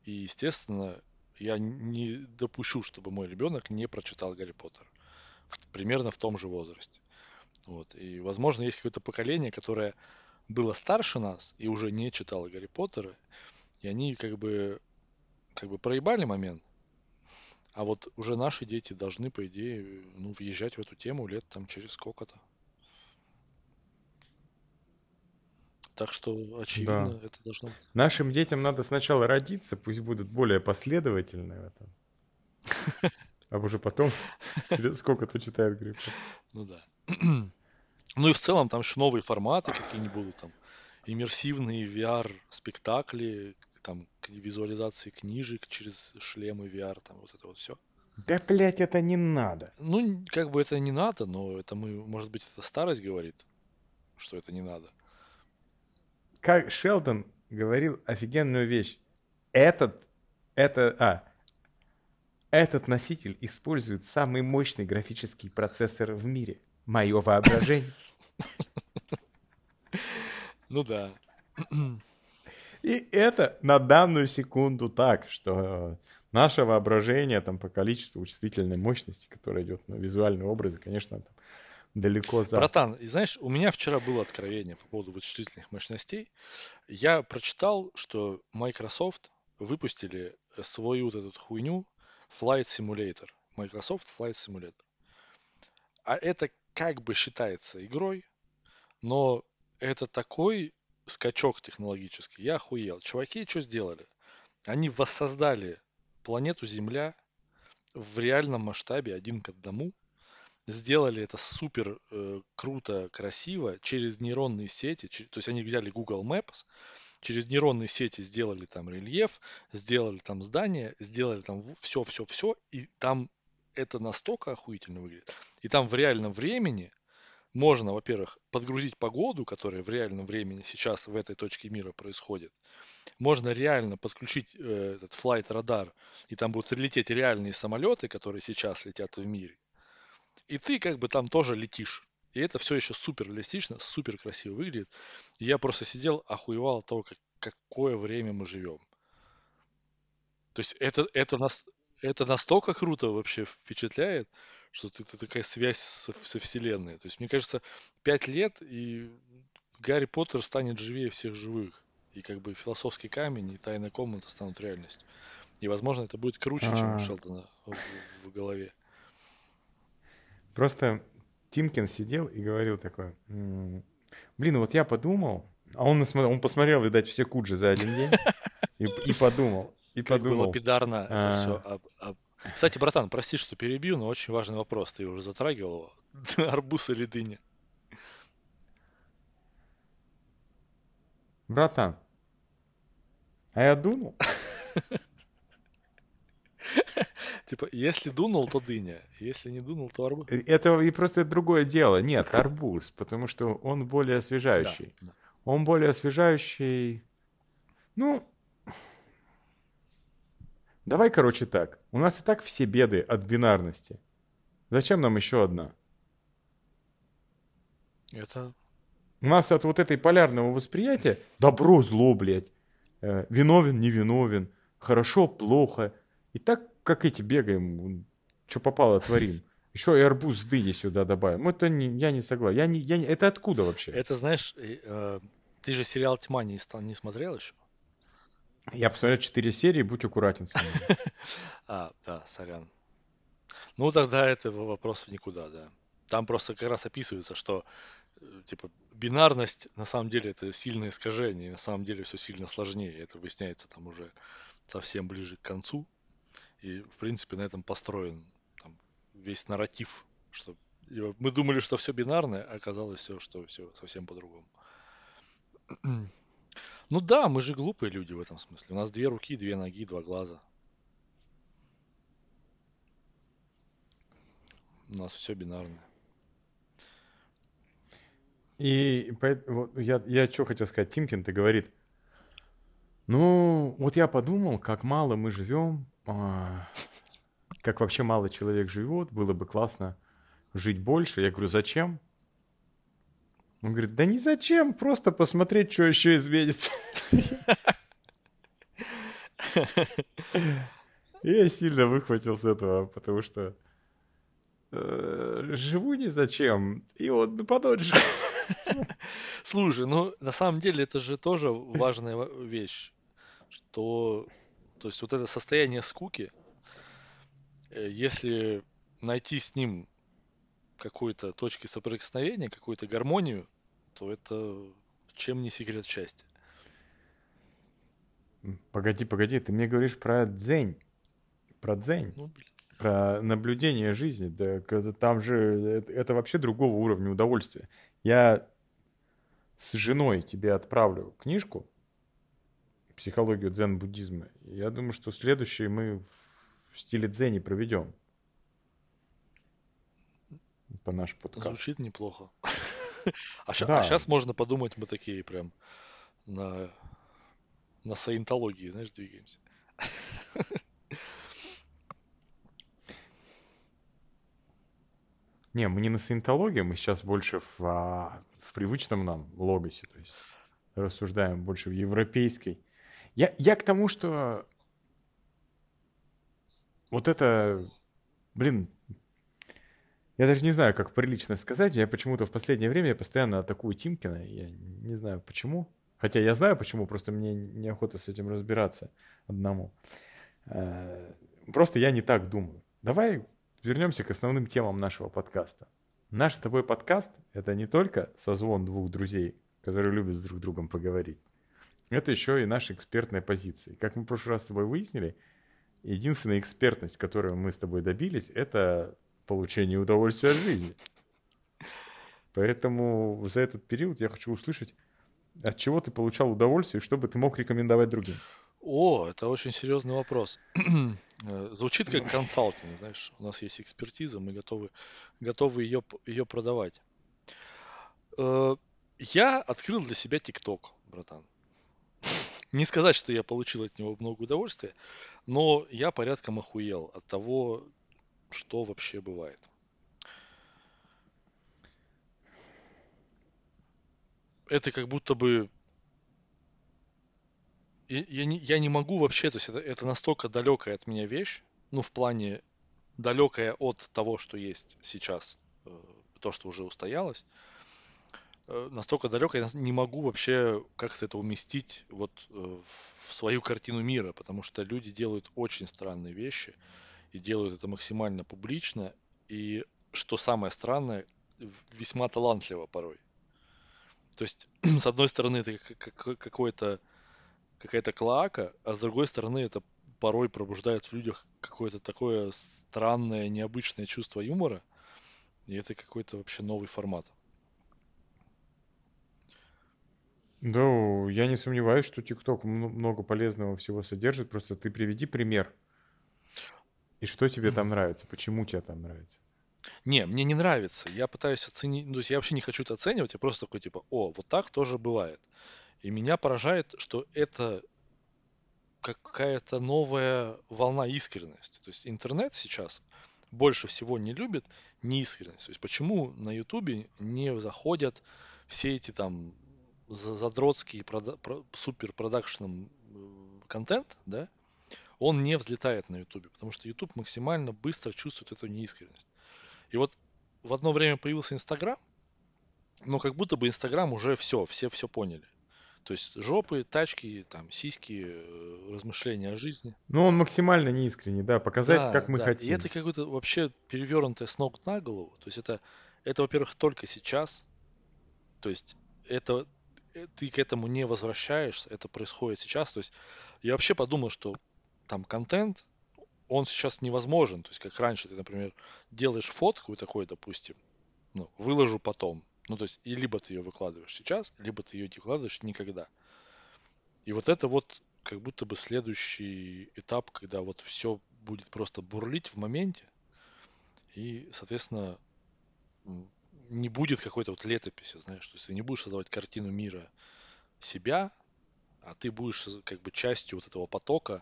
Speaker 2: и, естественно, я не допущу, чтобы мой ребенок не прочитал Гарри Поттер. В, примерно в том же возрасте. Вот. И, возможно, есть какое-то поколение, которое было старше нас и уже не читало Гарри Поттера, и они как бы, как бы проебали момент. А вот уже наши дети должны, по идее, ну, въезжать в эту тему лет там через сколько-то. Так что, очевидно, да. это должно быть.
Speaker 1: Нашим детям надо сначала родиться, пусть будут более последовательны в этом. А уже потом сколько-то читают Гарри
Speaker 2: Ну да. Ну и в целом там еще новые форматы какие-нибудь будут там. Иммерсивные VR-спектакли, там визуализации книжек через шлемы VR, там вот это вот все.
Speaker 1: Да, блядь, это не надо.
Speaker 2: Ну, как бы это не надо, но это мы, может быть, это старость говорит, что это не надо
Speaker 1: как Шелдон говорил офигенную вещь. Этот, это, а, этот носитель использует самый мощный графический процессор в мире. Мое воображение.
Speaker 2: Ну да.
Speaker 1: И это на данную секунду так, что наше воображение там по количеству вычислительной мощности, которая идет на визуальные образы, конечно, там далеко за.
Speaker 2: Братан, и знаешь, у меня вчера было откровение по поводу вычислительных мощностей. Я прочитал, что Microsoft выпустили свою вот эту хуйню Flight Simulator. Microsoft Flight Simulator. А это как бы считается игрой, но это такой скачок технологический. Я охуел. Чуваки что сделали? Они воссоздали планету Земля в реальном масштабе один к одному. Сделали это супер э, круто, красиво через нейронные сети. Через, то есть они взяли Google Maps, через нейронные сети сделали там рельеф, сделали там здание, сделали там все-все-все, и там это настолько охуительно выглядит. И там в реальном времени можно, во-первых, подгрузить погоду, которая в реальном времени сейчас в этой точке мира происходит. Можно реально подключить э, этот flight радар, и там будут лететь реальные самолеты, которые сейчас летят в мире. И ты как бы там тоже летишь. И это все еще супер реалистично, супер красиво выглядит. И я просто сидел, охуевал от того, как, какое время мы живем. То есть это, это, нас, это настолько круто вообще впечатляет, что это такая связь со, со вселенной. То есть, мне кажется, пять лет, и Гарри Поттер станет живее всех живых. И как бы философский камень и тайная комната станут реальностью. И, возможно, это будет круче, чем у а. Шелтона в, в голове.
Speaker 1: Просто Тимкин сидел и говорил такое, блин, вот я подумал, а он, он посмотрел, видать, все куджи за один день и, и подумал, и
Speaker 2: как
Speaker 1: подумал.
Speaker 2: было пидарно это все об, об, кстати, братан, прости, что перебью, но очень важный вопрос. Ты уже затрагивал. Арбуз или дыня?
Speaker 1: Братан, а я дунул?
Speaker 2: Типа, если дунул, то дыня. Если не дунул, то арбуз. Э,
Speaker 1: это и просто другое дело. Нет, арбуз, потому что он более освежающий. Да, да. Он более освежающий. Ну, Давай, короче, так. У нас и так все беды от бинарности. Зачем нам еще одна?
Speaker 2: Это...
Speaker 1: У нас от вот этой полярного восприятия добро, зло, блядь. Э, виновен, невиновен. Хорошо, плохо. И так, как эти бегаем, что попало, творим. Еще и арбуз с дыни сюда добавим. Это не, я не согласен. Я не, я не, это откуда вообще?
Speaker 2: Это, знаешь, э, ты же сериал «Тьма» не, не смотрел еще?
Speaker 1: Я посмотрел 4 серии, будь аккуратен с
Speaker 2: А, да, сорян. Ну, тогда это вопрос в никуда, да. Там просто как раз описывается, что э, типа бинарность на самом деле это сильное искажение, и на самом деле все сильно сложнее. Это выясняется там уже совсем ближе к концу. И, в принципе, на этом построен там, весь нарратив, что мы думали, что все бинарное, а оказалось все, что все совсем по-другому. Ну да, мы же глупые люди в этом смысле. У нас две руки, две ноги, два глаза. У нас все бинарное.
Speaker 1: И вот, я, я что хотел сказать, Тимкин, ты говорит, ну, вот я подумал, как мало мы живем, а, как вообще мало человек живет, было бы классно жить больше. Я говорю, зачем? Он говорит, да ни зачем, просто посмотреть, что еще изменится. Я сильно выхватил с этого, потому что э, живу ни зачем, и вот подольше.
Speaker 2: Слушай, ну на самом деле это же тоже важная вещь, что то есть вот это состояние скуки, э, если найти с ним какой-то точки соприкосновения, какую-то гармонию, то это чем не секрет счастья.
Speaker 1: Погоди, погоди, ты мне говоришь про дзень. Про дзень. Ну, про наблюдение жизни. Да, там же это, это вообще другого уровня удовольствия. Я с женой тебе отправлю книжку «Психологию дзен-буддизма». Я думаю, что следующий мы в стиле дзени проведем по наш подкаст.
Speaker 2: Звучит неплохо. А, да. а сейчас можно подумать, мы такие прям на, на саентологии, знаешь, двигаемся.
Speaker 1: Не, мы не на саентологии, мы сейчас больше в, а, в привычном нам логосе, то есть рассуждаем больше в европейской. Я, я к тому, что вот это, блин, Я даже не знаю, как прилично сказать. Я почему-то в последнее время постоянно атакую Тимкина. Я не знаю почему. Хотя я знаю почему, просто мне неохота с этим разбираться одному. Э, просто я не так думаю. Давай вернемся к основным темам нашего подкаста. Наш с тобой подкаст — это не только созвон двух друзей, которые любят с друг другом поговорить. Это еще и наша экспертная позиция. Как мы в прошлый раз с тобой выяснили, единственная экспертность, которую мы с тобой добились, это получение удовольствия от жизни. Поэтому за этот период я хочу услышать, от чего ты получал удовольствие, чтобы ты мог рекомендовать другим.
Speaker 2: О, это очень серьезный вопрос. Э, звучит как консалтинг, знаешь. У нас есть экспертиза, мы готовы, готовы ее, ее продавать. Э, я открыл для себя ТикТок, братан. Не сказать, что я получил от него много удовольствия, но я порядком охуел от того, что вообще бывает. Это как будто бы я, не, я не могу вообще, то есть это, это настолько далекая от меня вещь, ну, в плане далекая от того, что есть сейчас, э, то, что уже устоялось, э, настолько далекая, я не могу вообще как-то это уместить вот э, в свою картину мира, потому что люди делают очень странные вещи и делают это максимально публично, и, что самое странное, весьма талантливо порой. То есть, с одной стороны, это какой-то какая-то клоака, а с другой стороны это порой пробуждает в людях какое-то такое странное, необычное чувство юмора, и это какой-то вообще новый формат.
Speaker 1: Да, я не сомневаюсь, что ТикТок много полезного всего содержит. Просто ты приведи пример. И что тебе там нравится? Почему тебе там нравится?
Speaker 2: Не, мне не нравится. Я пытаюсь оценить, ну, то есть я вообще не хочу это оценивать, я просто такой типа, о, вот так тоже бывает. И меня поражает, что это какая-то новая волна искренности. То есть интернет сейчас больше всего не любит неискренность. То есть почему на Ютубе не заходят все эти там задротские прода- про- супер продакшн контент, да, он не взлетает на Ютубе, потому что Ютуб максимально быстро чувствует эту неискренность. И вот в одно время появился Инстаграм, но как будто бы Инстаграм уже все, все все поняли. То есть жопы, тачки, там, сиськи, э, размышления о жизни.
Speaker 1: Ну, он максимально неискренний, да, показать, да, как мы да. хотим.
Speaker 2: И это какое-то вообще перевернутое с ног на голову. То есть это, это во-первых, только сейчас. То есть это э, ты к этому не возвращаешься, это происходит сейчас. То есть я вообще подумал, что там контент, он сейчас невозможен. То есть как раньше ты, например, делаешь фотку и такой, допустим, ну, выложу потом. Ну, то есть, и либо ты ее выкладываешь сейчас, либо ты ее не выкладываешь никогда. И вот это вот как будто бы следующий этап, когда вот все будет просто бурлить в моменте, и, соответственно, не будет какой-то вот летописи, знаешь, то есть ты не будешь создавать картину мира себя, а ты будешь как бы частью вот этого потока,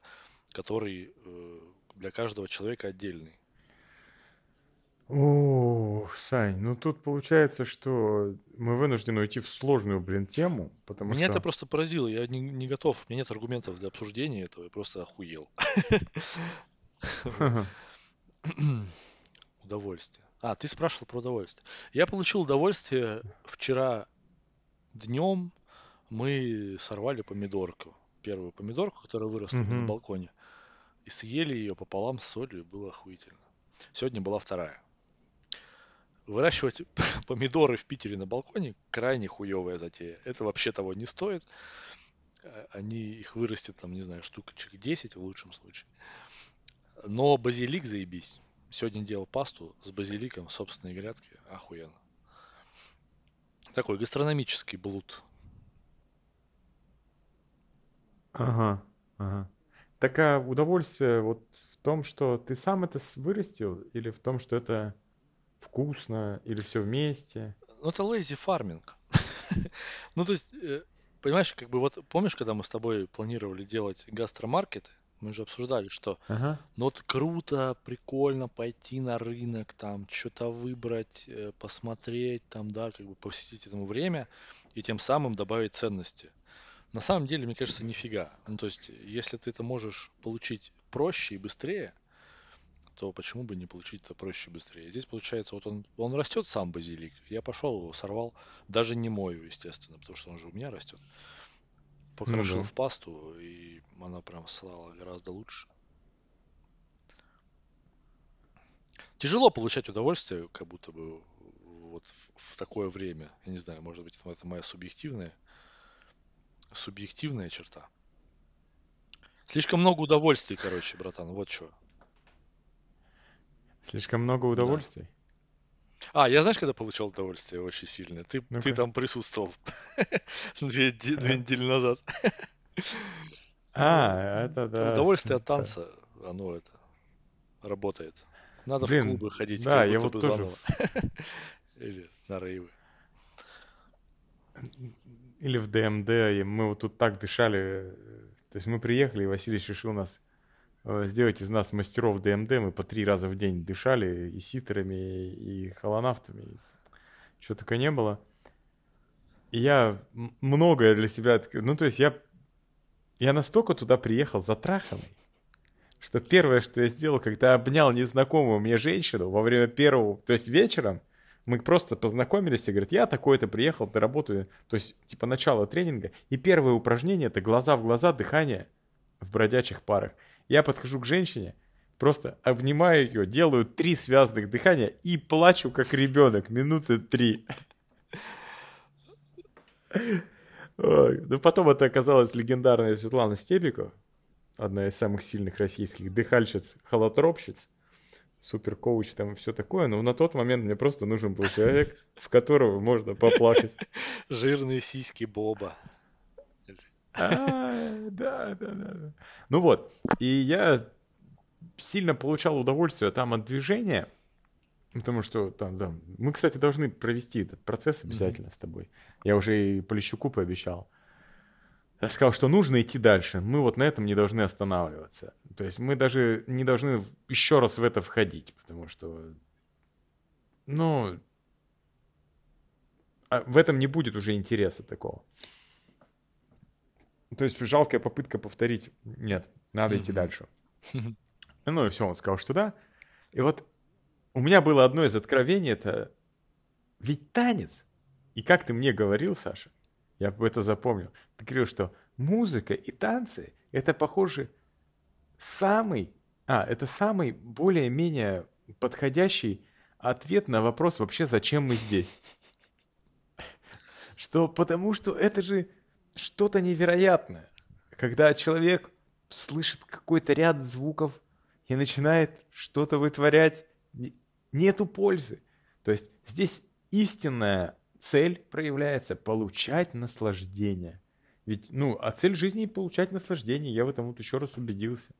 Speaker 2: который э, для каждого человека отдельный.
Speaker 1: О, Сань, ну тут получается, что мы вынуждены уйти в сложную, блин, тему, потому
Speaker 2: Меня
Speaker 1: что...
Speaker 2: это просто поразило, я не, не готов, у меня нет аргументов для обсуждения этого, я просто охуел. Удовольствие. А, ты спрашивал про удовольствие. Я получил удовольствие вчера днем. Мы сорвали помидорку. Первую помидорку, которая выросла на балконе. И съели ее пополам с солью, было охуительно. Сегодня была вторая. Выращивать помидоры в Питере на балконе крайне хуевая затея. Это вообще того не стоит. Э, они их вырастят, там, не знаю, штучек 10 в лучшем случае. Но базилик заебись. Сегодня делал пасту с базиликом в собственной грядке. Охуенно. Такой гастрономический блуд.
Speaker 1: Ага, ага. Так а удовольствие вот в том, что ты сам это вырастил, или в том, что это вкусно или все вместе?
Speaker 2: Ну, это lazy farming. ну, то есть, э, понимаешь, как бы вот помнишь, когда мы с тобой планировали делать гастромаркеты, мы же обсуждали, что ага. ну вот круто, прикольно пойти на рынок, там что-то выбрать, э, посмотреть, там, да, как бы посвятить этому время и тем самым добавить ценности. На самом деле, мне кажется, нифига. Ну, то есть, если ты это можешь получить проще и быстрее, то почему бы не получить это проще и быстрее? Здесь получается, вот он, он растет сам базилик. Я пошел его сорвал, даже не мою, естественно, потому что он же у меня растет. Покрошил ну, да. в пасту, и она прям стала гораздо лучше. Тяжело получать удовольствие, как будто бы вот в, в такое время. Я не знаю, может быть, это моя субъективная, субъективная черта. Слишком много удовольствий, короче, братан, вот что.
Speaker 1: Слишком много удовольствий? Да.
Speaker 2: А, я знаешь, когда получал удовольствие очень сильно? Ты, ну ты там присутствовал две, две недели назад.
Speaker 1: А, это да.
Speaker 2: Удовольствие от танца, оно это работает. Надо Блин, в клубы ходить,
Speaker 1: да, я вот тоже...
Speaker 2: Или на рейвы.
Speaker 1: Или в ДМД, и мы вот тут так дышали. То есть мы приехали, и Василий решил нас э, сделать из нас мастеров ДМД. Мы по три раза в день дышали и ситерами, и холонавтами. Чего только не было. И я многое для себя... Ну, то есть я, я настолько туда приехал затраханный, что первое, что я сделал, когда обнял незнакомую мне женщину во время первого, то есть вечером, мы просто познакомились и говорит, я такой-то приехал, ты работаю, то есть типа начало тренинга, и первое упражнение это глаза в глаза, дыхание в бродячих парах. Я подхожу к женщине, просто обнимаю ее, делаю три связанных дыхания и плачу как ребенок минуты три. Ну потом это оказалась легендарная Светлана Стебикова, одна из самых сильных российских дыхальщиц, холотропщиц, супер-коуч там и все такое, но на тот момент мне просто нужен был человек, в которого можно поплакать.
Speaker 2: Жирные сиськи Боба.
Speaker 1: А, да, да, да. Ну вот, и я сильно получал удовольствие там от движения, потому что там, да, мы, кстати, должны провести этот процесс обязательно с тобой. Я уже и Полищуку пообещал я сказал, что нужно идти дальше. Мы вот на этом не должны останавливаться. То есть мы даже не должны еще раз в это входить, потому что, ну, а в этом не будет уже интереса такого. То есть жалкая попытка повторить. Нет, надо идти дальше. Ну и все, он сказал, что да. И вот у меня было одно из откровений, это ведь танец. И как ты мне говорил, Саша, я это запомнил. Ты говорил, что музыка и танцы — это, похоже, самый, а, это самый более-менее подходящий ответ на вопрос вообще, зачем мы здесь. Что потому что это же что-то невероятное. Когда человек слышит какой-то ряд звуков и начинает что-то вытворять, нету пользы. То есть здесь истинная цель проявляется получать наслаждение. Ведь, ну, а цель жизни получать наслаждение. Я в этом вот еще раз убедился.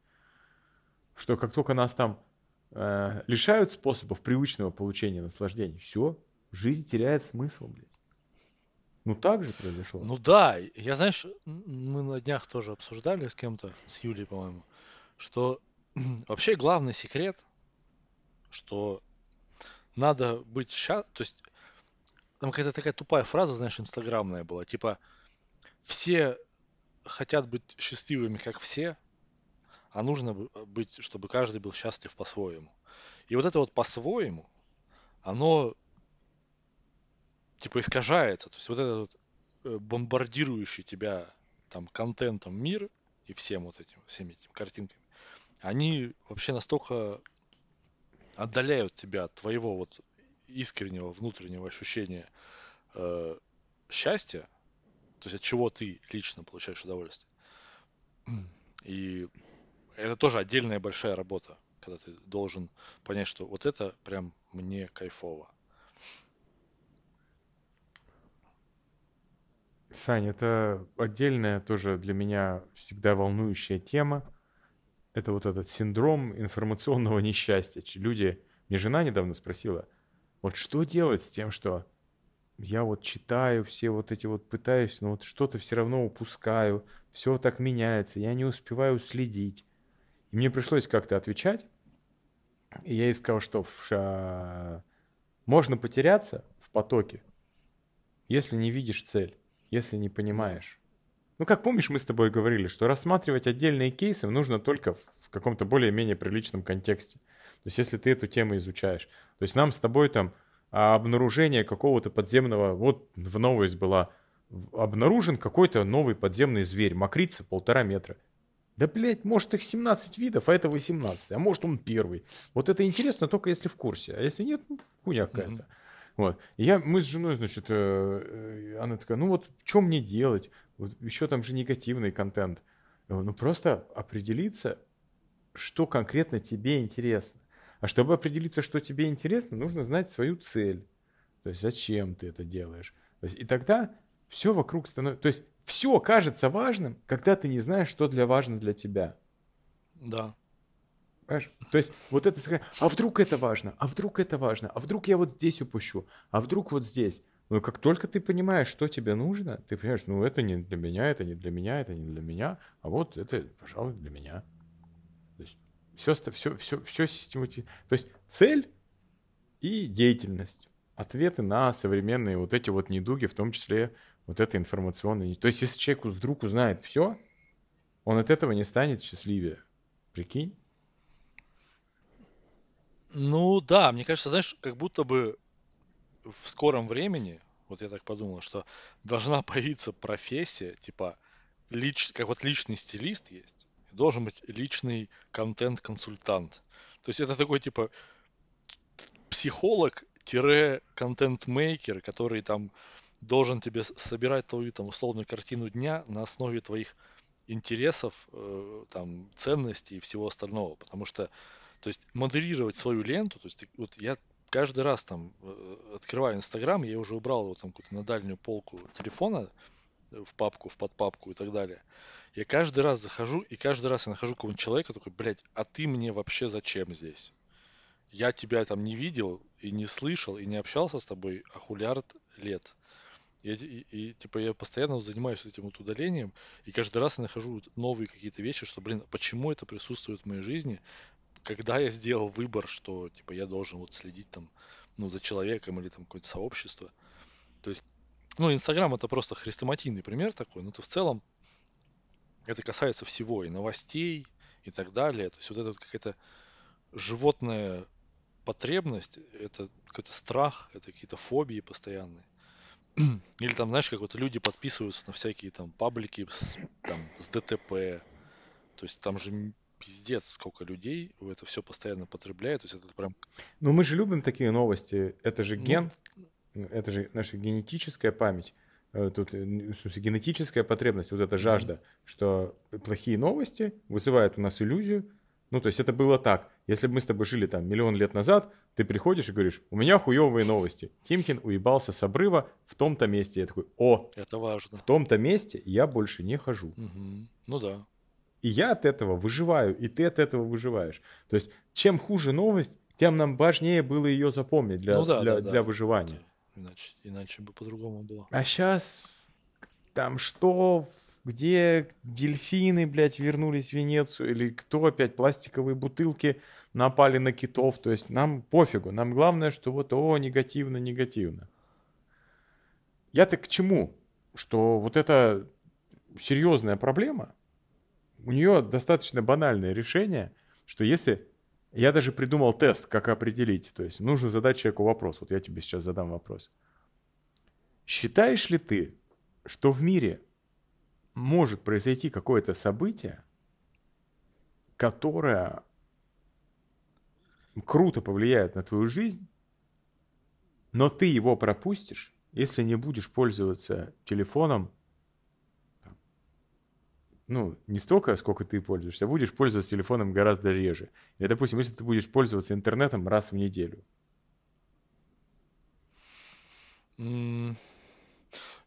Speaker 1: Что как только нас там э, лишают способов привычного получения наслаждения, все, жизнь теряет смысл, блядь. Ну, так же произошло.
Speaker 2: Ну да, я, знаешь, мы на днях тоже обсуждали с кем-то, с Юлей, по-моему, что вообще главный секрет, что надо быть счастлив, то есть там какая-то такая тупая фраза, знаешь, инстаграмная была, типа все хотят быть счастливыми, как все, а нужно быть, чтобы каждый был счастлив по-своему. И вот это вот по-своему, оно типа искажается. То есть вот этот вот э, бомбардирующий тебя там контентом мир и всем вот этим, всеми этими картинками, они вообще настолько отдаляют тебя от твоего вот искреннего внутреннего ощущения э, счастья, то есть от чего ты лично получаешь удовольствие. И это тоже отдельная большая работа, когда ты должен понять, что вот это прям мне кайфово.
Speaker 1: Сань, это отдельная тоже для меня всегда волнующая тема. Это вот этот синдром информационного несчастья. Люди, мне жена недавно спросила, вот что делать с тем, что я вот читаю все вот эти вот пытаюсь, но вот что-то все равно упускаю, все так меняется, я не успеваю следить. И мне пришлось как-то отвечать, и я ей сказал, что в, можно потеряться в потоке, если не видишь цель, если не понимаешь. Ну, как помнишь, мы с тобой говорили, что рассматривать отдельные кейсы нужно только в каком-то более-менее приличном контексте. Есть если ты эту тему изучаешь. То есть нам с тобой там обнаружение какого-то подземного, вот в новость была, обнаружен какой-то новый подземный зверь, мокрица полтора метра. Да, блядь, может их 17 видов, а это 18, а может он первый. Вот это интересно только если в курсе, а если нет, ну, хуйня какая-то. Mm-hmm. Вот. И я, мы с женой, значит, э, э, она такая, ну вот, что мне делать? Вот еще там же негативный контент. Ну просто определиться, что конкретно тебе интересно. А чтобы определиться, что тебе интересно, нужно знать свою цель. То есть зачем ты это делаешь. То есть, и тогда все вокруг становится... То есть все кажется важным, когда ты не знаешь, что для важно для тебя.
Speaker 2: Да.
Speaker 1: Понимаешь? То есть вот это... А вдруг это важно? А вдруг это важно? А вдруг я вот здесь упущу? А вдруг вот здесь? Ну, как только ты понимаешь, что тебе нужно, ты понимаешь, ну, это не для меня, это не для меня, это не для меня, а вот это, пожалуй, для меня. То есть все, все, все, все систематизировано. То есть цель и деятельность. Ответы на современные вот эти вот недуги, в том числе вот это информационное. То есть если человек вдруг узнает все, он от этого не станет счастливее. Прикинь?
Speaker 2: Ну да, мне кажется, знаешь, как будто бы в скором времени, вот я так подумал, что должна появиться профессия, типа, лич, как вот личный стилист есть, должен быть личный контент-консультант. То есть это такой, типа, психолог-контент-мейкер, который там должен тебе собирать твою там условную картину дня на основе твоих интересов, э, там, ценностей и всего остального. Потому что, то есть, модерировать свою ленту, то есть, вот я каждый раз там э, открываю Инстаграм, я уже убрал его там на дальнюю полку телефона, в папку, в подпапку и так далее. Я каждый раз захожу, и каждый раз я нахожу какого-нибудь человека, такой, блядь, а ты мне вообще зачем здесь? Я тебя там не видел и не слышал, и не общался с тобой а хулиард лет. И, и, и типа я постоянно занимаюсь этим вот удалением, и каждый раз я нахожу новые какие-то вещи, что, блин, почему это присутствует в моей жизни, когда я сделал выбор, что типа я должен вот следить там, ну, за человеком или там какое-то сообщество. То есть, ну, Инстаграм это просто хрестоматийный пример такой, но то в целом это касается всего, и новостей, и так далее. То есть вот это вот какая-то животная потребность, это какой-то страх, это какие-то фобии постоянные. Или там, знаешь, как вот люди подписываются на всякие там паблики с, там, с ДТП. То есть там же пиздец, сколько людей это все постоянно потребляет. То есть это прям...
Speaker 1: Ну, мы же любим такие новости. Это же ну, ген, ну... это же наша генетическая память. Э, тут, э, в смысле, генетическая потребность, вот эта жажда, mm-hmm. что плохие новости вызывают у нас иллюзию. Ну, то есть это было так. Если бы мы с тобой жили там миллион лет назад, ты приходишь и говоришь, у меня хуевые новости. Тимкин уебался с обрыва в том-то месте. Я такой, о,
Speaker 2: это важно.
Speaker 1: В том-то месте я больше не хожу.
Speaker 2: Угу. Ну да.
Speaker 1: И я от этого выживаю, и ты от этого выживаешь. То есть, чем хуже новость, тем нам важнее было ее запомнить для, ну, да, для, да, для да. выживания.
Speaker 2: Иначе, иначе бы по-другому было.
Speaker 1: А сейчас там что, где дельфины, блядь, вернулись в Венецию, или кто опять пластиковые бутылки напали на китов. То есть нам пофигу. Нам главное, что вот, о, негативно, негативно. Я-то к чему? Что вот эта серьезная проблема, у нее достаточно банальное решение, что если... Я даже придумал тест, как определить. То есть нужно задать человеку вопрос. Вот я тебе сейчас задам вопрос. Считаешь ли ты, что в мире может произойти какое-то событие, которое круто повлияет на твою жизнь, но ты его пропустишь, если не будешь пользоваться телефоном ну, не столько, сколько ты пользуешься, а будешь пользоваться телефоном гораздо реже. Или, допустим, если ты будешь пользоваться интернетом раз в неделю.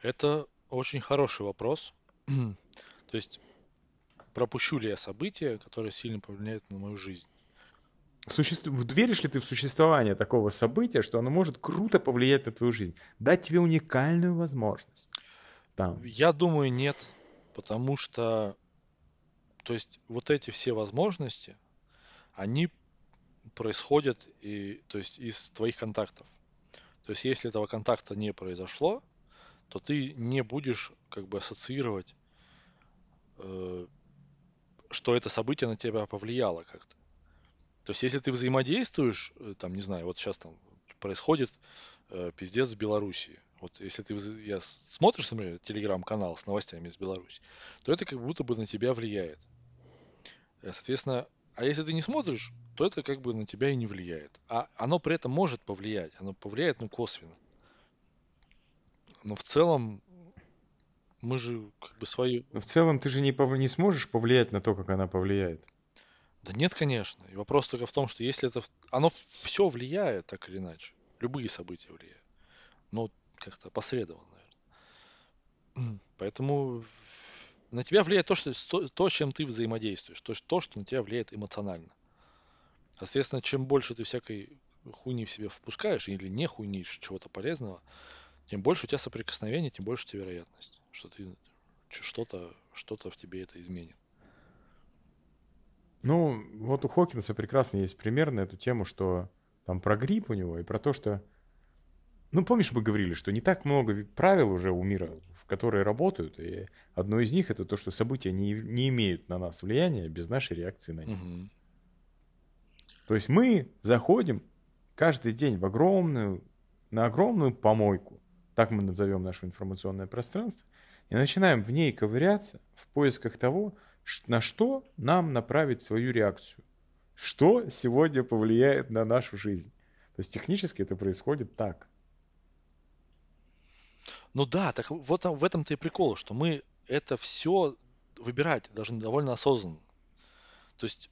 Speaker 2: Это очень хороший вопрос. То есть, пропущу ли я события, которые сильно повлияют на мою жизнь?
Speaker 1: Суще... Веришь ли ты в существование такого события, что оно может круто повлиять на твою жизнь? Дать тебе уникальную возможность?
Speaker 2: Там. Я думаю, нет. Потому что, то есть, вот эти все возможности, они происходят и, то есть, из твоих контактов. То есть, если этого контакта не произошло, то ты не будешь как бы ассоциировать, э, что это событие на тебя повлияло как-то. То есть, если ты взаимодействуешь, э, там, не знаю, вот сейчас там происходит э, пиздец в Беларуси. Вот если ты я смотришь, например, телеграм-канал с новостями из Беларуси, то это как будто бы на тебя влияет. Э, соответственно, а если ты не смотришь, то это как бы на тебя и не влияет. А оно при этом может повлиять. Оно повлияет, ну, косвенно. Но в целом мы же как бы свою...
Speaker 1: Но в целом ты же не, пов... не сможешь повлиять на то, как она повлияет.
Speaker 2: Да нет, конечно. И вопрос только в том, что если это... Оно все влияет так или иначе. Любые события влияют. Но как-то посредованно, наверное. Поэтому на тебя влияет то, что, то, чем ты взаимодействуешь. То, то, что на тебя влияет эмоционально. Соответственно, чем больше ты всякой хуйни в себе впускаешь или не хуйнишь чего-то полезного, тем больше у тебя соприкосновений, тем больше у тебя вероятность, что ты что-то что в тебе это изменит.
Speaker 1: Ну, вот у Хокинса прекрасно есть пример на эту тему, что там про грипп у него и про то, что... Ну, помнишь, мы говорили, что не так много правил уже у мира, в которые работают, и одно из них это то, что события не, не имеют на нас влияния без нашей реакции на них. Угу. То есть мы заходим каждый день в огромную, на огромную помойку, так мы назовем наше информационное пространство, и начинаем в ней ковыряться в поисках того, на что нам направить свою реакцию. Что сегодня повлияет на нашу жизнь. То есть технически это происходит так.
Speaker 2: Ну да, так вот в этом-то и прикол, что мы это все выбирать должны довольно осознанно. То есть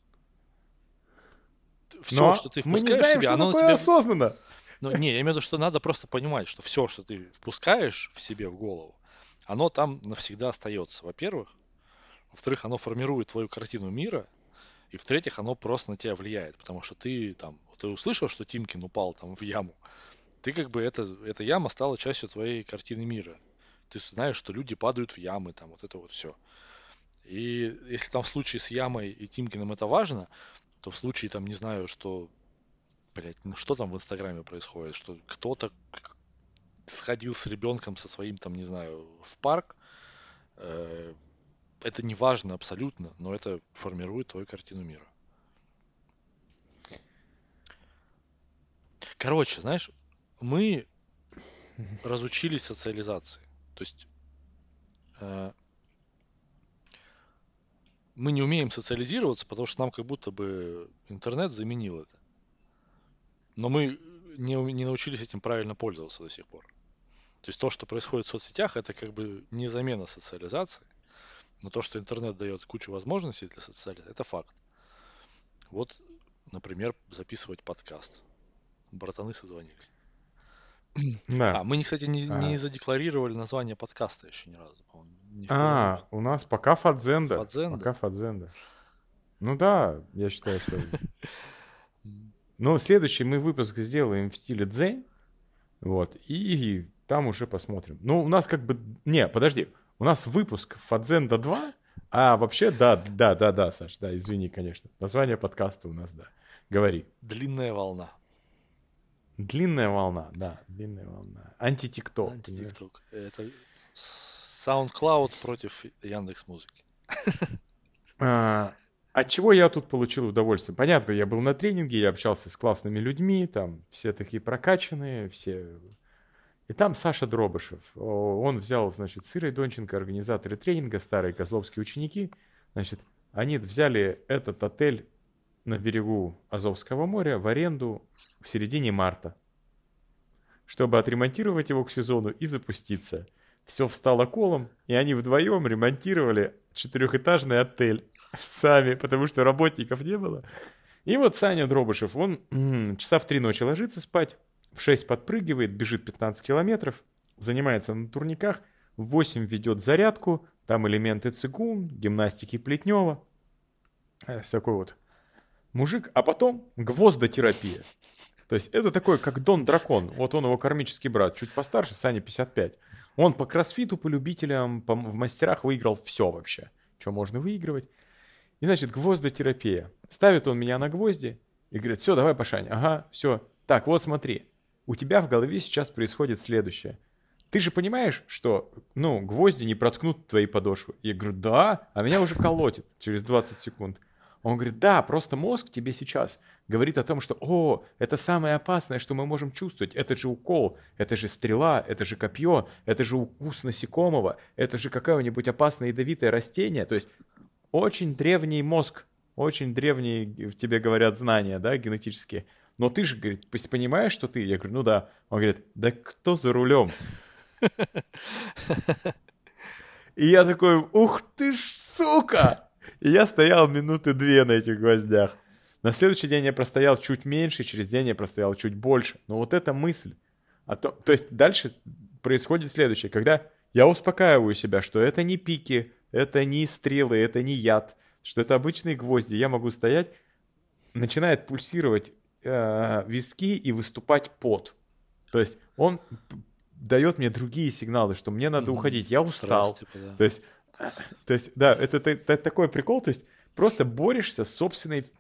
Speaker 1: все, Но что ты впускаешь мы не знаем, в себя, что оно такое на тебя... осознанно.
Speaker 2: Ну, не, я имею в виду, что надо просто понимать, что все, что ты впускаешь в себе в голову, оно там навсегда остается, во-первых. Во-вторых, оно формирует твою картину мира. И в-третьих, оно просто на тебя влияет. Потому что ты там, ты услышал, что Тимкин упал там в яму. Ты как бы, это, эта яма стала частью твоей картины мира. Ты знаешь, что люди падают в ямы, там вот это вот все. И если там в случае с ямой и Тимкиным это важно, то в случае там, не знаю, что, блядь, ну что там в Инстаграме происходит, что кто-то сходил с ребенком со своим там, не знаю, в парк, э, это не важно абсолютно, но это формирует твою картину мира. Короче, знаешь, мы разучились социализации. То есть э, мы не умеем социализироваться, потому что нам как будто бы интернет заменил это. Но мы не, не научились этим правильно пользоваться до сих пор. То есть то, что происходит в соцсетях, это как бы не замена социализации. Но то, что интернет дает кучу возможностей для социализации, это факт. Вот, например, записывать подкаст. Братаны созвонились. Да. А, мы, кстати, не, а. не задекларировали название подкаста еще ни разу.
Speaker 1: А, у нас пока Фадзенда. Фадзенда. Пока Фадзенда. Ну да, я считаю, что... Но следующий мы выпуск сделаем в стиле дзень. Вот. И там уже посмотрим. Ну, у нас как бы... Не, подожди. У нас выпуск Фадзенда 2, а вообще, да, да, да, да, Саш, да, извини, конечно. Название подкаста у нас, да. Говори.
Speaker 2: Длинная волна.
Speaker 1: Длинная волна, да, длинная волна. Антитикток.
Speaker 2: Антитикток. Это SoundCloud против Яндекс Музыки.
Speaker 1: А, от чего я тут получил удовольствие? Понятно, я был на тренинге, я общался с классными людьми, там все такие прокачанные, все и там Саша Дробышев. Он взял, значит, Сырой Донченко, организаторы тренинга, старые козловские ученики. Значит, они взяли этот отель на берегу Азовского моря в аренду в середине марта, чтобы отремонтировать его к сезону и запуститься. Все встало колом, и они вдвоем ремонтировали четырехэтажный отель сами, потому что работников не было. И вот Саня Дробышев, он часа в три ночи ложится спать, в 6 подпрыгивает, бежит 15 километров, занимается на турниках, в 8 ведет зарядку, там элементы цигун, гимнастики Плетнева. Э, такой вот мужик. А потом гвоздотерапия. То есть это такой, как Дон Дракон. Вот он его кармический брат, чуть постарше, Саня 55. Он по кроссфиту, по любителям, по, в мастерах выиграл все вообще, что можно выигрывать. И значит, гвоздотерапия. Ставит он меня на гвозди и говорит, все, давай, Пашань, ага, все. Так, вот смотри, у тебя в голове сейчас происходит следующее. Ты же понимаешь, что, ну, гвозди не проткнут твои подошвы. Я говорю, да, а меня уже колотит через 20 секунд. Он говорит, да, просто мозг тебе сейчас говорит о том, что, о, это самое опасное, что мы можем чувствовать. Это же укол, это же стрела, это же копье, это же укус насекомого, это же какое-нибудь опасное ядовитое растение. То есть очень древний мозг, очень древние в тебе говорят знания, да, генетические. Но ты же, говорит, понимаешь, что ты? Я говорю, ну да. Он говорит, да кто за рулем? И я такой, ух ты ж, сука! И я стоял минуты две на этих гвоздях. На следующий день я простоял чуть меньше, через день я простоял чуть больше. Но вот эта мысль, о том, то есть дальше происходит следующее. Когда я успокаиваю себя, что это не пики, это не стрелы, это не яд, что это обычные гвозди, я могу стоять, начинает пульсировать э, виски и выступать пот. То есть он дает мне другие сигналы, что мне надо уходить, я устал. Страсть, типа, да. То есть, то есть, да, это, это, это такой прикол, то есть просто борешься с собственной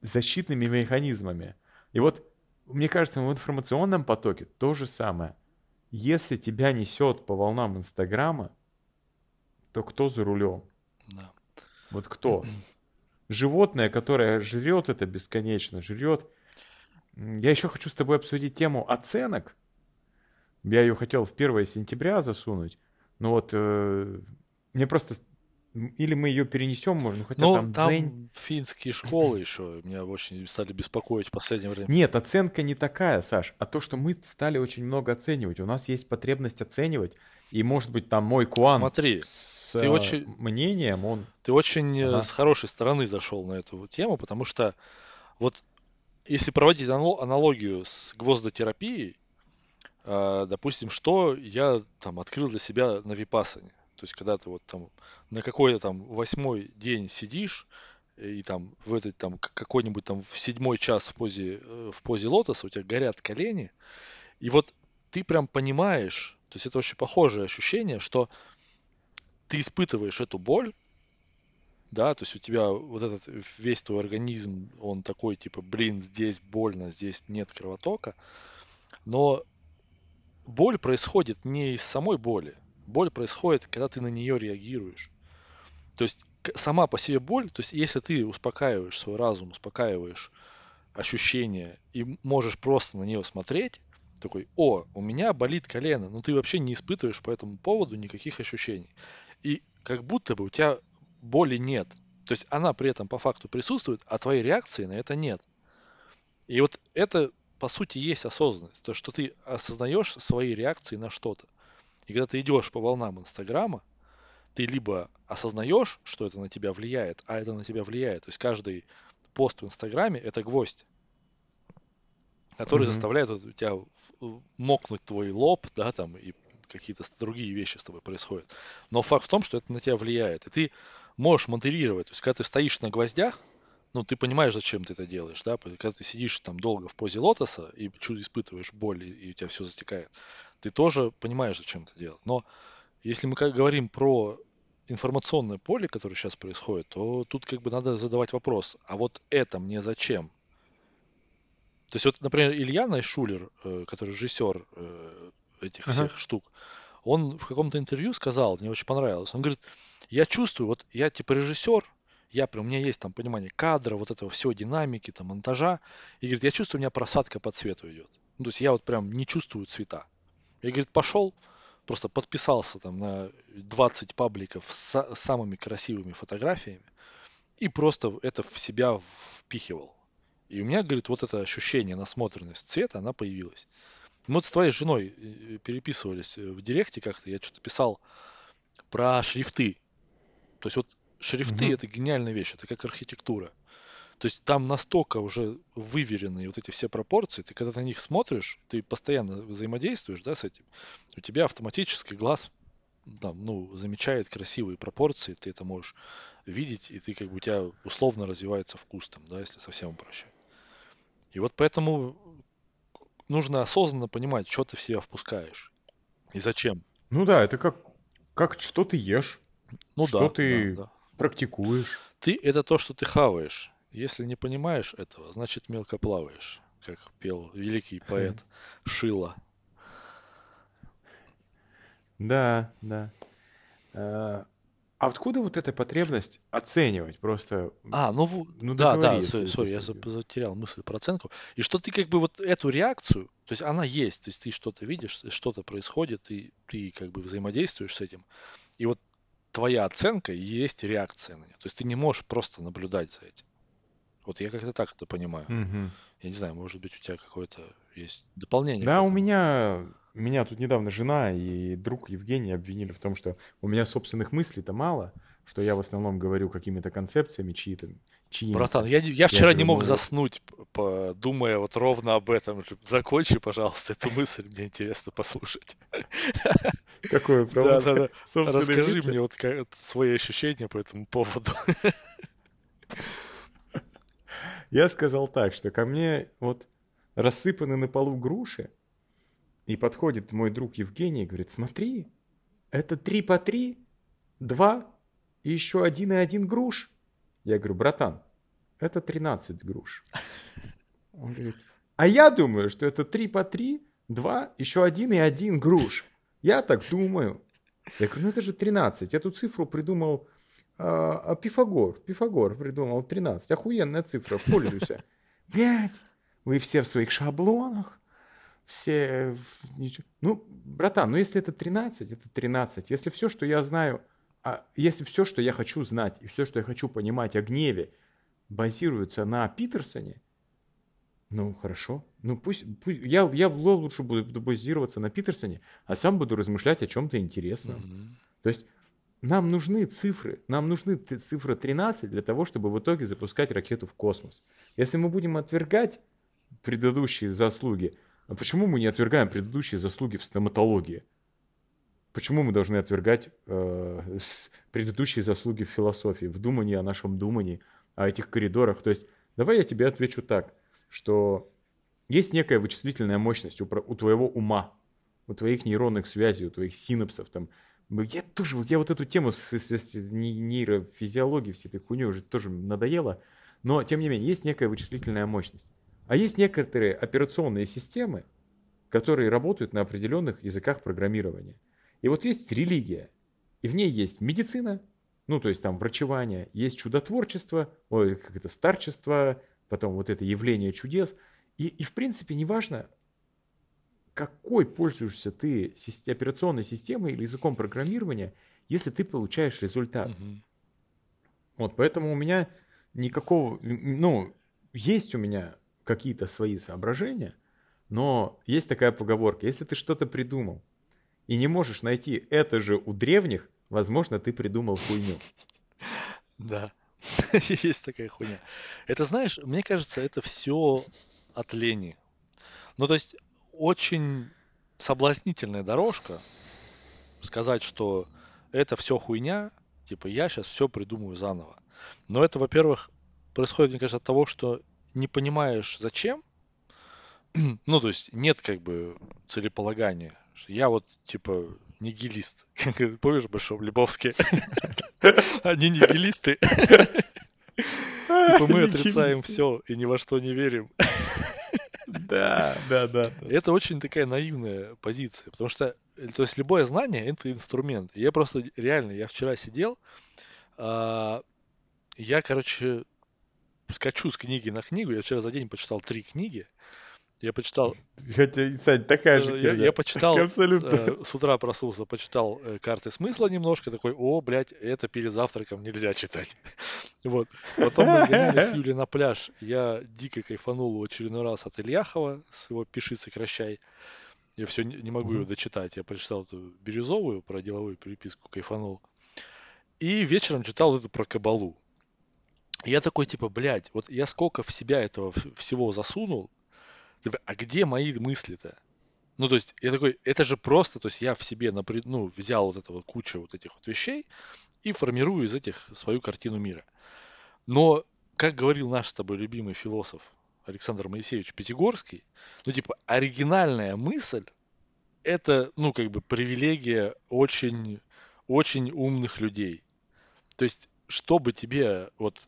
Speaker 1: защитными механизмами. И вот, мне кажется, в информационном потоке то же самое. Если тебя несет по волнам Инстаграма, то кто за рулем? Да. Вот кто? Животное, которое жрет это бесконечно, жрет. Я еще хочу с тобой обсудить тему оценок. Я ее хотел в 1 сентября засунуть, но вот э, мне просто или мы ее перенесем, ну хотя
Speaker 2: ну,
Speaker 1: там,
Speaker 2: там дзень... финские школы еще меня очень стали беспокоить в последнее время.
Speaker 1: Нет, оценка не такая, Саш, а то, что мы стали очень много оценивать. У нас есть потребность оценивать, и может быть там мой куан
Speaker 2: Смотри,
Speaker 1: с ты очень... мнением, он...
Speaker 2: Ты очень э, ага. с хорошей стороны зашел на эту тему, потому что вот если проводить аналогию с гвоздотерапией, а, допустим, что я там открыл для себя на випасане. То есть, когда ты вот там на какой-то там восьмой день сидишь, и там в этот там какой-нибудь там в седьмой час в позе, э, в позе лотоса у тебя горят колени, и вот ты прям понимаешь, то есть это очень похожее ощущение, что ты испытываешь эту боль, да, то есть у тебя вот этот весь твой организм, он такой типа, блин, здесь больно, здесь нет кровотока, но боль происходит не из самой боли. Боль происходит, когда ты на нее реагируешь. То есть сама по себе боль, то есть если ты успокаиваешь свой разум, успокаиваешь ощущения и можешь просто на нее смотреть, такой, о, у меня болит колено, но ты вообще не испытываешь по этому поводу никаких ощущений. И как будто бы у тебя боли нет. То есть она при этом по факту присутствует, а твоей реакции на это нет. И вот это по сути есть осознанность. То, что ты осознаешь свои реакции на что-то. И когда ты идешь по волнам Инстаграма, ты либо осознаешь, что это на тебя влияет, а это на тебя влияет. То есть каждый пост в Инстаграме это гвоздь, который mm-hmm. заставляет вот, у тебя мокнуть твой лоб, да, там, и какие-то другие вещи с тобой происходят. Но факт в том, что это на тебя влияет. И ты можешь модерировать. То есть, когда ты стоишь на гвоздях, ну, ты понимаешь, зачем ты это делаешь, да, когда ты сидишь там долго в позе лотоса и испытываешь боль, и у тебя все затекает, ты тоже понимаешь, зачем это делать. Но если мы как говорим про информационное поле, которое сейчас происходит, то тут как бы надо задавать вопрос, а вот это мне зачем? То есть вот, например, Илья Найшулер, э, который режиссер э, этих ага. всех штук, он в каком-то интервью сказал, мне очень понравилось, он говорит, я чувствую, вот я типа режиссер, я прям, у меня есть там понимание кадра, вот этого всего, динамики, там, монтажа. И говорит, я чувствую, у меня просадка по цвету идет. Ну, то есть я вот прям не чувствую цвета. Я, говорит, пошел, просто подписался там на 20 пабликов с самыми красивыми фотографиями и просто это в себя впихивал. И у меня, говорит, вот это ощущение, насмотренность цвета, она появилась. Мы вот с твоей женой э, переписывались э, в директе как-то, я что-то писал про шрифты. То есть вот Шрифты mm-hmm. это гениальная вещь, это как архитектура. То есть там настолько уже выверенные вот эти все пропорции, ты когда на них смотришь, ты постоянно взаимодействуешь, да, с этим, у тебя автоматически глаз там, ну, замечает красивые пропорции, ты это можешь видеть, и ты как бы у тебя условно развивается вкус там, да, если совсем упрощать. И вот поэтому нужно осознанно понимать, что ты в себя впускаешь и зачем.
Speaker 1: Ну да, это как, как что ты ешь,
Speaker 2: ну
Speaker 1: что
Speaker 2: да,
Speaker 1: ты
Speaker 2: да, да
Speaker 1: практикуешь.
Speaker 2: Ты — это то, что ты хаваешь. Если не понимаешь этого, значит мелко плаваешь, как пел великий поэт Шила.
Speaker 1: Да, да. А, А откуда вот эта потребность оценивать просто?
Speaker 2: А, ну, ну да, да, сори, я затерял мысль про оценку. И что ты как бы вот эту реакцию, то есть она есть, то есть ты что-то видишь, что-то происходит, и ты как бы взаимодействуешь с этим. И вот твоя оценка есть реакция на нее. То есть ты не можешь просто наблюдать за этим. Вот я как-то так это понимаю.
Speaker 1: Угу.
Speaker 2: Я не знаю, может быть, у тебя какое-то есть дополнение.
Speaker 1: Да, у меня меня тут недавно жена и друг Евгений обвинили в том, что у меня собственных мыслей-то мало, что я в основном говорю какими-то концепциями чьи-то.
Speaker 2: Чьи Братан, я, я вчера я не мог заснуть, по, думая вот ровно об этом. Закончи, пожалуйста, эту мысль, мне интересно послушать.
Speaker 1: Какое, правда?
Speaker 2: Да, да, да. Расскажи мысли? мне вот как, свои ощущения по этому поводу.
Speaker 1: Я сказал так, что ко мне вот рассыпаны на полу груши, и подходит мой друг Евгений и говорит, смотри, это три по три, два и еще один и один груш. Я говорю, братан, это 13 груш. Он говорит, а я думаю, что это три по три, два, еще один и один груш. Я так думаю. Я говорю, ну это же 13. Эту цифру придумал а, а Пифагор. Пифагор придумал 13. Охуенная цифра, пользуйся. Блять, вы все в своих шаблонах все... Ну, братан, ну если это 13, это 13. Если все, что я знаю, а если все, что я хочу знать, и все, что я хочу понимать о гневе, базируется на Питерсоне, ну, хорошо. Ну, пусть, пусть я, я лучше буду базироваться на Питерсоне, а сам буду размышлять о чем-то интересном. Mm-hmm. То есть нам нужны цифры, нам нужны цифры 13 для того, чтобы в итоге запускать ракету в космос. Если мы будем отвергать предыдущие заслуги, а почему мы не отвергаем предыдущие заслуги в стоматологии? Почему мы должны отвергать э, предыдущие заслуги в философии, в думании о нашем думании, о этих коридорах? То есть, давай я тебе отвечу так, что есть некая вычислительная мощность у, у твоего ума, у твоих нейронных связей, у твоих синапсов. Там. Я тоже, вот я вот эту тему с, с, с нейрофизиологией, всей этой хуйней уже тоже надоело, но тем не менее есть некая вычислительная мощность. А есть некоторые операционные системы, которые работают на определенных языках программирования. И вот есть религия, и в ней есть медицина, ну, то есть там врачевание, есть чудотворчество, ой, как это, старчество, потом вот это явление чудес. И, и в принципе, неважно, какой пользуешься ты операционной системой или языком программирования, если ты получаешь результат. Угу. Вот, поэтому у меня никакого, ну, есть у меня какие-то свои соображения, но есть такая поговорка, если ты что-то придумал и не можешь найти это же у древних, возможно, ты придумал хуйню.
Speaker 2: Да, есть такая хуйня. Это, знаешь, мне кажется, это все от лени. Ну, то есть, очень соблазнительная дорожка сказать, что это все хуйня, типа я сейчас все придумаю заново. Но это, во-первых, происходит, мне кажется, от того, что не понимаешь зачем, ну, то есть нет как бы целеполагания. Я вот, типа, нигилист. Помнишь, Большом Лебовске? Они нигилисты. Типа мы отрицаем все и ни во что не верим.
Speaker 1: Да, да, да.
Speaker 2: Это очень такая наивная позиция, потому что, то есть любое знание это инструмент. Я просто реально, я вчера сидел, а, я, короче, скачу с книги на книгу. Я вчера за день почитал три книги. Я почитал...
Speaker 1: Хотя, Сань, такая же
Speaker 2: я, я почитал... Абсолютно. Э, с утра проснулся, почитал э, карты смысла немножко. Такой, о, блядь, это перед завтраком нельзя читать. вот. Потом мы сгоняли с Юлей на пляж. Я дико кайфанул в очередной раз от Ильяхова с его «Пиши, сокращай». Я все не, не могу mm-hmm. ее дочитать. Я прочитал эту бирюзовую про деловую переписку, кайфанул. И вечером читал эту про Кабалу я такой, типа, блядь, вот я сколько в себя этого всего засунул, а где мои мысли-то? Ну, то есть, я такой, это же просто, то есть, я в себе, напред, ну, взял вот эту вот кучу вот этих вот вещей и формирую из этих свою картину мира. Но, как говорил наш с тобой любимый философ Александр Моисеевич Пятигорский, ну, типа, оригинальная мысль, это, ну, как бы, привилегия очень, очень умных людей. То есть, чтобы тебе вот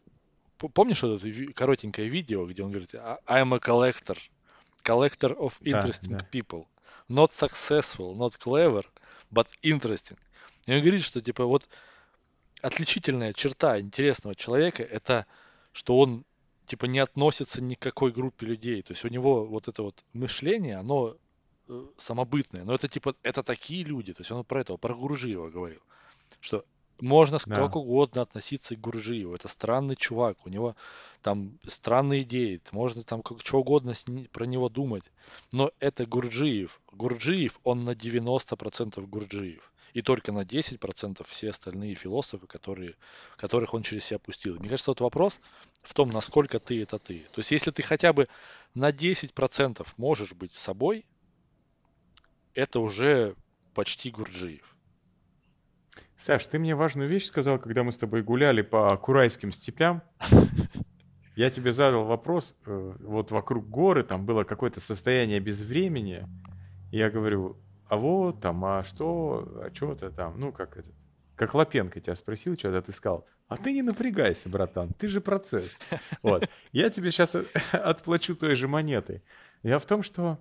Speaker 2: помнишь вот это коротенькое видео, где он говорит, I'm a collector, collector of interesting да, да. people, not successful, not clever, but interesting. И он говорит, что типа вот отличительная черта интересного человека это, что он типа не относится ни к какой группе людей. То есть у него вот это вот мышление, оно э, самобытное. Но это типа, это такие люди. То есть он про этого, про Гуржиева говорил. Что можно да. как угодно относиться к Гуржиеву. Это странный чувак. У него там странные идеи. Можно там как что угодно с, про него думать. Но это Гурджиев. Гурджиев, он на 90% Гурджиев и только на 10% все остальные философы, которые, которых он через себя пустил. Мне кажется, вот вопрос в том, насколько ты это ты. То есть, если ты хотя бы на 10% можешь быть собой, это уже почти Гурджиев.
Speaker 1: Саш, ты мне важную вещь сказал, когда мы с тобой гуляли по Курайским степям. Я тебе задал вопрос, э, вот вокруг горы, там было какое-то состояние безвремени. Я говорю, а вот там, а что, а что-то там, ну как это, как Лапенко тебя спросил, что-то ты сказал, а ты не напрягайся, братан, ты же процесс. Вот. Я тебе сейчас отплачу той же монетой. Я в том, что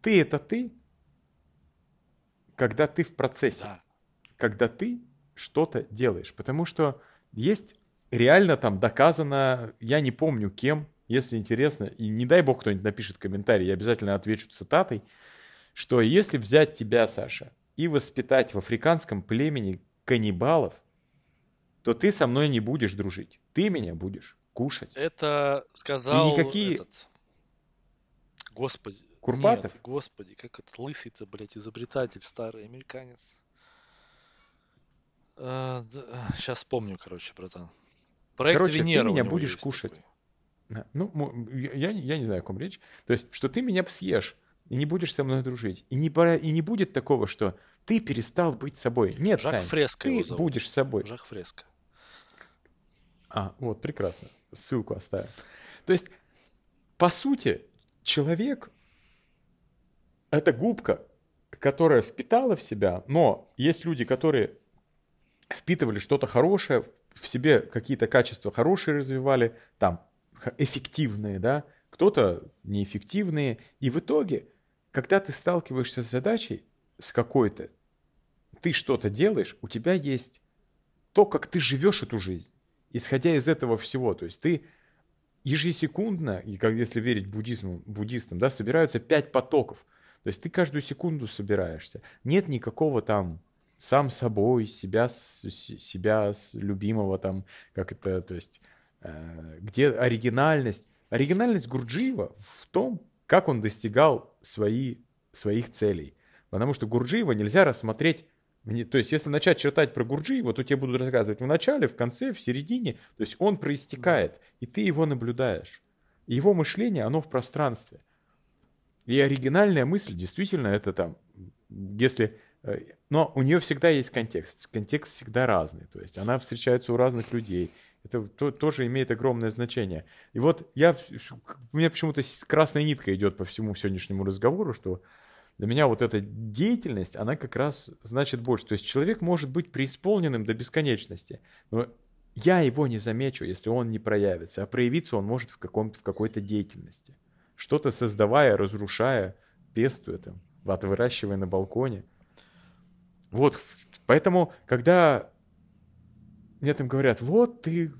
Speaker 1: ты это ты, когда ты в процессе, да. Когда ты что-то делаешь. Потому что есть реально там доказано, я не помню кем, если интересно, и не дай бог кто-нибудь напишет комментарий, я обязательно отвечу цитатой, что если взять тебя, Саша, и воспитать в африканском племени каннибалов, то ты со мной не будешь дружить. Ты меня будешь кушать.
Speaker 2: Это сказал и никакие... этот... Господи.
Speaker 1: Курпатов?
Speaker 2: Нет, господи, как этот лысый-то, блядь, изобретатель, старый американец. А, да, сейчас вспомню, короче, братан.
Speaker 1: Проект короче, Венера ты меня будешь кушать. Такой. Ну, я, я не знаю, о ком речь. То есть, что ты меня съешь и не будешь со мной дружить. И не, пора, и не будет такого, что ты перестал быть собой. Нет, Жак Сань, Фреско ты будешь собой.
Speaker 2: Жак Фреско.
Speaker 1: А, вот, прекрасно. Ссылку оставим. То есть, по сути, человек — это губка, которая впитала в себя, но есть люди, которые впитывали что-то хорошее, в себе какие-то качества хорошие развивали, там, эффективные, да, кто-то неэффективные, и в итоге когда ты сталкиваешься с задачей, с какой-то, ты что-то делаешь, у тебя есть то, как ты живешь эту жизнь, исходя из этого всего. То есть ты ежесекундно, и как если верить буддизму, буддистам, да, собираются пять потоков. То есть ты каждую секунду собираешься. Нет никакого там сам собой, себя, себя любимого там, как это, то есть, э, где оригинальность. Оригинальность Гурджиева в том, как он достигал свои, своих целей. Потому что Гурджиева нельзя рассмотреть то есть, если начать читать про Гурджиева, то тебе будут рассказывать в начале, в конце, в середине. То есть, он проистекает, и ты его наблюдаешь. И его мышление, оно в пространстве. И оригинальная мысль, действительно, это там, если... Э, но у нее всегда есть контекст. Контекст всегда разный. То есть, она встречается у разных людей. Это то, тоже имеет огромное значение. И вот я, у меня почему-то красная нитка идет по всему сегодняшнему разговору, что для меня вот эта деятельность, она как раз значит больше. То есть человек может быть преисполненным до бесконечности, но я его не замечу, если он не проявится, а проявиться он может в, каком-то, в какой-то деятельности. Что-то создавая, разрушая, пестуя там, выращивая на балконе. Вот, поэтому, когда мне там говорят, вот ты,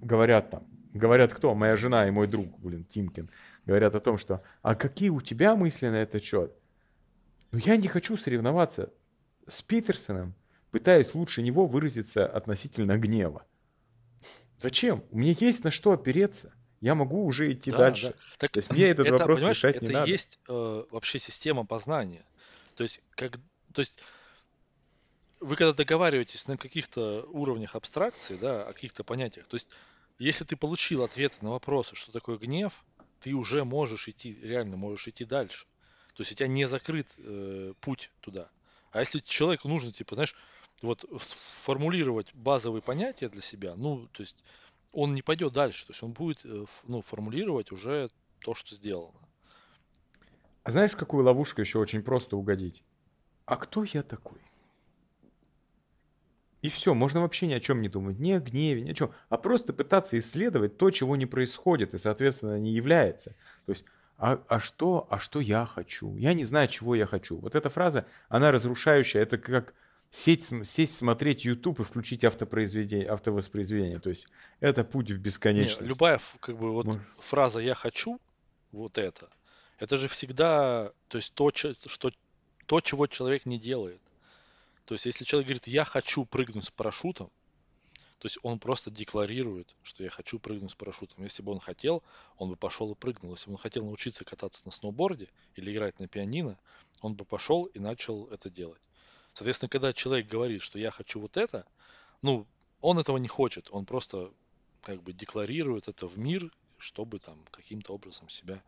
Speaker 1: говорят там, говорят кто? Моя жена и мой друг, блин, Тимкин, говорят о том, что, а какие у тебя мысли на этот счет? Ну, я не хочу соревноваться с Питерсоном, пытаясь лучше него выразиться относительно гнева. Зачем? У меня есть на что опереться. Я могу уже идти да, дальше. Да.
Speaker 2: Так, То есть мне этот это, вопрос решать не это надо. Это есть э, вообще система познания. То есть, как, то есть вы когда договариваетесь на каких-то уровнях абстракции, да, о каких-то понятиях, то есть если ты получил ответы на вопросы, что такое гнев, ты уже можешь идти, реально можешь идти дальше. То есть у тебя не закрыт э, путь туда. А если человеку нужно, типа, знаешь, вот сформулировать базовые понятия для себя, ну, то есть он не пойдет дальше, то есть он будет, э, ну, формулировать уже то, что сделано.
Speaker 1: А знаешь, в какую ловушку еще очень просто угодить? А кто я такой? И все, можно вообще ни о чем не думать, ни о гневе, ни о чем, а просто пытаться исследовать то, чего не происходит и, соответственно, не является. То есть, а, а что, а что я хочу? Я не знаю, чего я хочу. Вот эта фраза, она разрушающая, это как сесть, сесть смотреть YouTube и включить автопроизведение, автовоспроизведение. То есть это путь в бесконечность. Не,
Speaker 2: любая как бы вот Может... фраза «я хочу», вот это, это же всегда, то есть то, что, то, чего человек не делает. То есть если человек говорит «я хочу прыгнуть с парашютом», то есть он просто декларирует, что я хочу прыгнуть с парашютом. Если бы он хотел, он бы пошел и прыгнул. Если бы он хотел научиться кататься на сноуборде или играть на пианино, он бы пошел и начал это делать. Соответственно, когда человек говорит, что я хочу вот это, ну, он этого не хочет, он просто как бы декларирует это в мир, чтобы там каким-то образом себя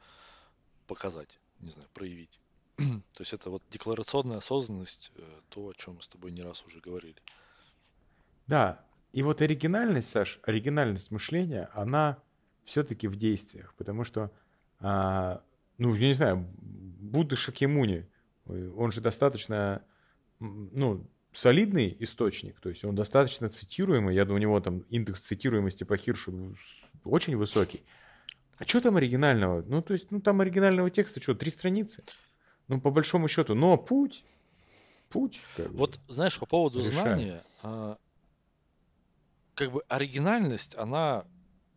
Speaker 2: показать, не знаю, проявить. То есть это вот декларационная осознанность, э, то, о чем мы с тобой не раз уже говорили.
Speaker 1: Да, и вот оригинальность, Саш, оригинальность мышления, она все-таки в действиях, потому что, а, ну, я не знаю, Будда Шакьямуни, э, он же достаточно, ну, солидный источник, то есть он достаточно цитируемый, я думаю, у него там индекс цитируемости по Хиршу очень высокий. А что там оригинального? Ну, то есть, ну, там оригинального текста что, три страницы? Ну, по большому счету, но путь, путь.
Speaker 2: вот, бы, знаешь, по поводу решает. знания, а, как бы оригинальность, она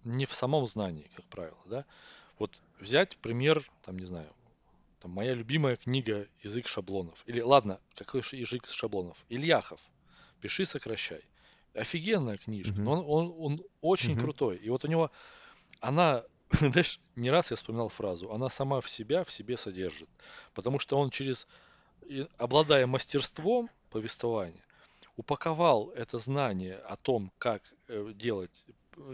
Speaker 2: не в самом знании, как правило, да. Вот взять пример, там, не знаю, там моя любимая книга «Язык шаблонов». Или, ладно, какой язык шаблонов? Ильяхов. «Пиши, сокращай». Офигенная книжка, mm-hmm. но он, он, он очень mm-hmm. крутой. И вот у него, она, знаешь, не раз я вспоминал фразу, она сама в себя, в себе содержит. Потому что он через, обладая мастерством повествования, упаковал это знание о том, как э, делать,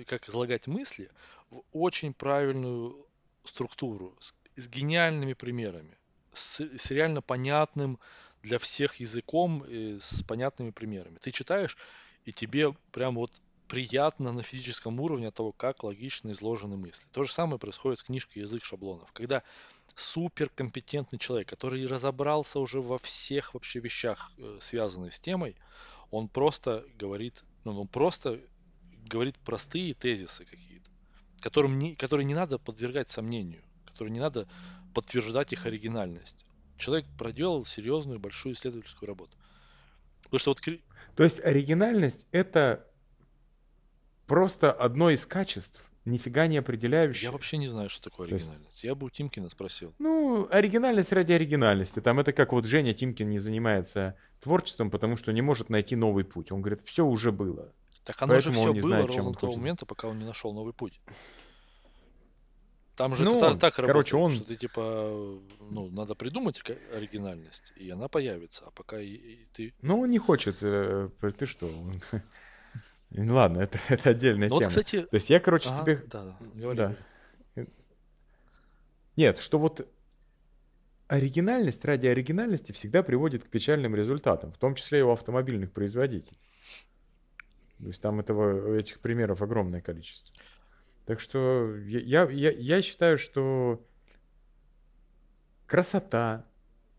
Speaker 2: как излагать мысли в очень правильную структуру с, с гениальными примерами, с, с реально понятным для всех языком, с понятными примерами. Ты читаешь, и тебе прям вот приятно на физическом уровне от того, как логично изложены мысли. То же самое происходит с книжкой «Язык шаблонов», когда суперкомпетентный человек, который разобрался уже во всех вообще вещах, э, связанных с темой, он просто говорит, ну, он просто говорит простые тезисы какие-то, которым не, которые не надо подвергать сомнению, которые не надо подтверждать их оригинальность. Человек проделал серьезную большую исследовательскую работу. Потому что вот...
Speaker 1: То есть оригинальность это просто одно из качеств нифига не определяющее.
Speaker 2: Я вообще не знаю, что такое оригинальность. Есть... Я бы у Тимкина спросил.
Speaker 1: Ну, оригинальность ради оригинальности. Там это как вот Женя Тимкин не занимается творчеством, потому что не может найти новый путь. Он говорит, все уже было.
Speaker 2: Так оно Поэтому же все было знает, ровно до того момента, пока он не нашел новый путь. Там же ну, это так работает, он... что ты типа, ну, надо придумать оригинальность, и она появится, а пока и, и ты...
Speaker 1: Ну, он не хочет, э, ты что, Ладно, это, это отдельная ну, тема. Вот, кстати... То есть я, короче, ага, тебе... Да, да, говори. Да. Нет, что вот оригинальность ради оригинальности всегда приводит к печальным результатам, в том числе и у автомобильных производителей. То есть там этого, этих примеров огромное количество. Так что я, я, я считаю, что красота,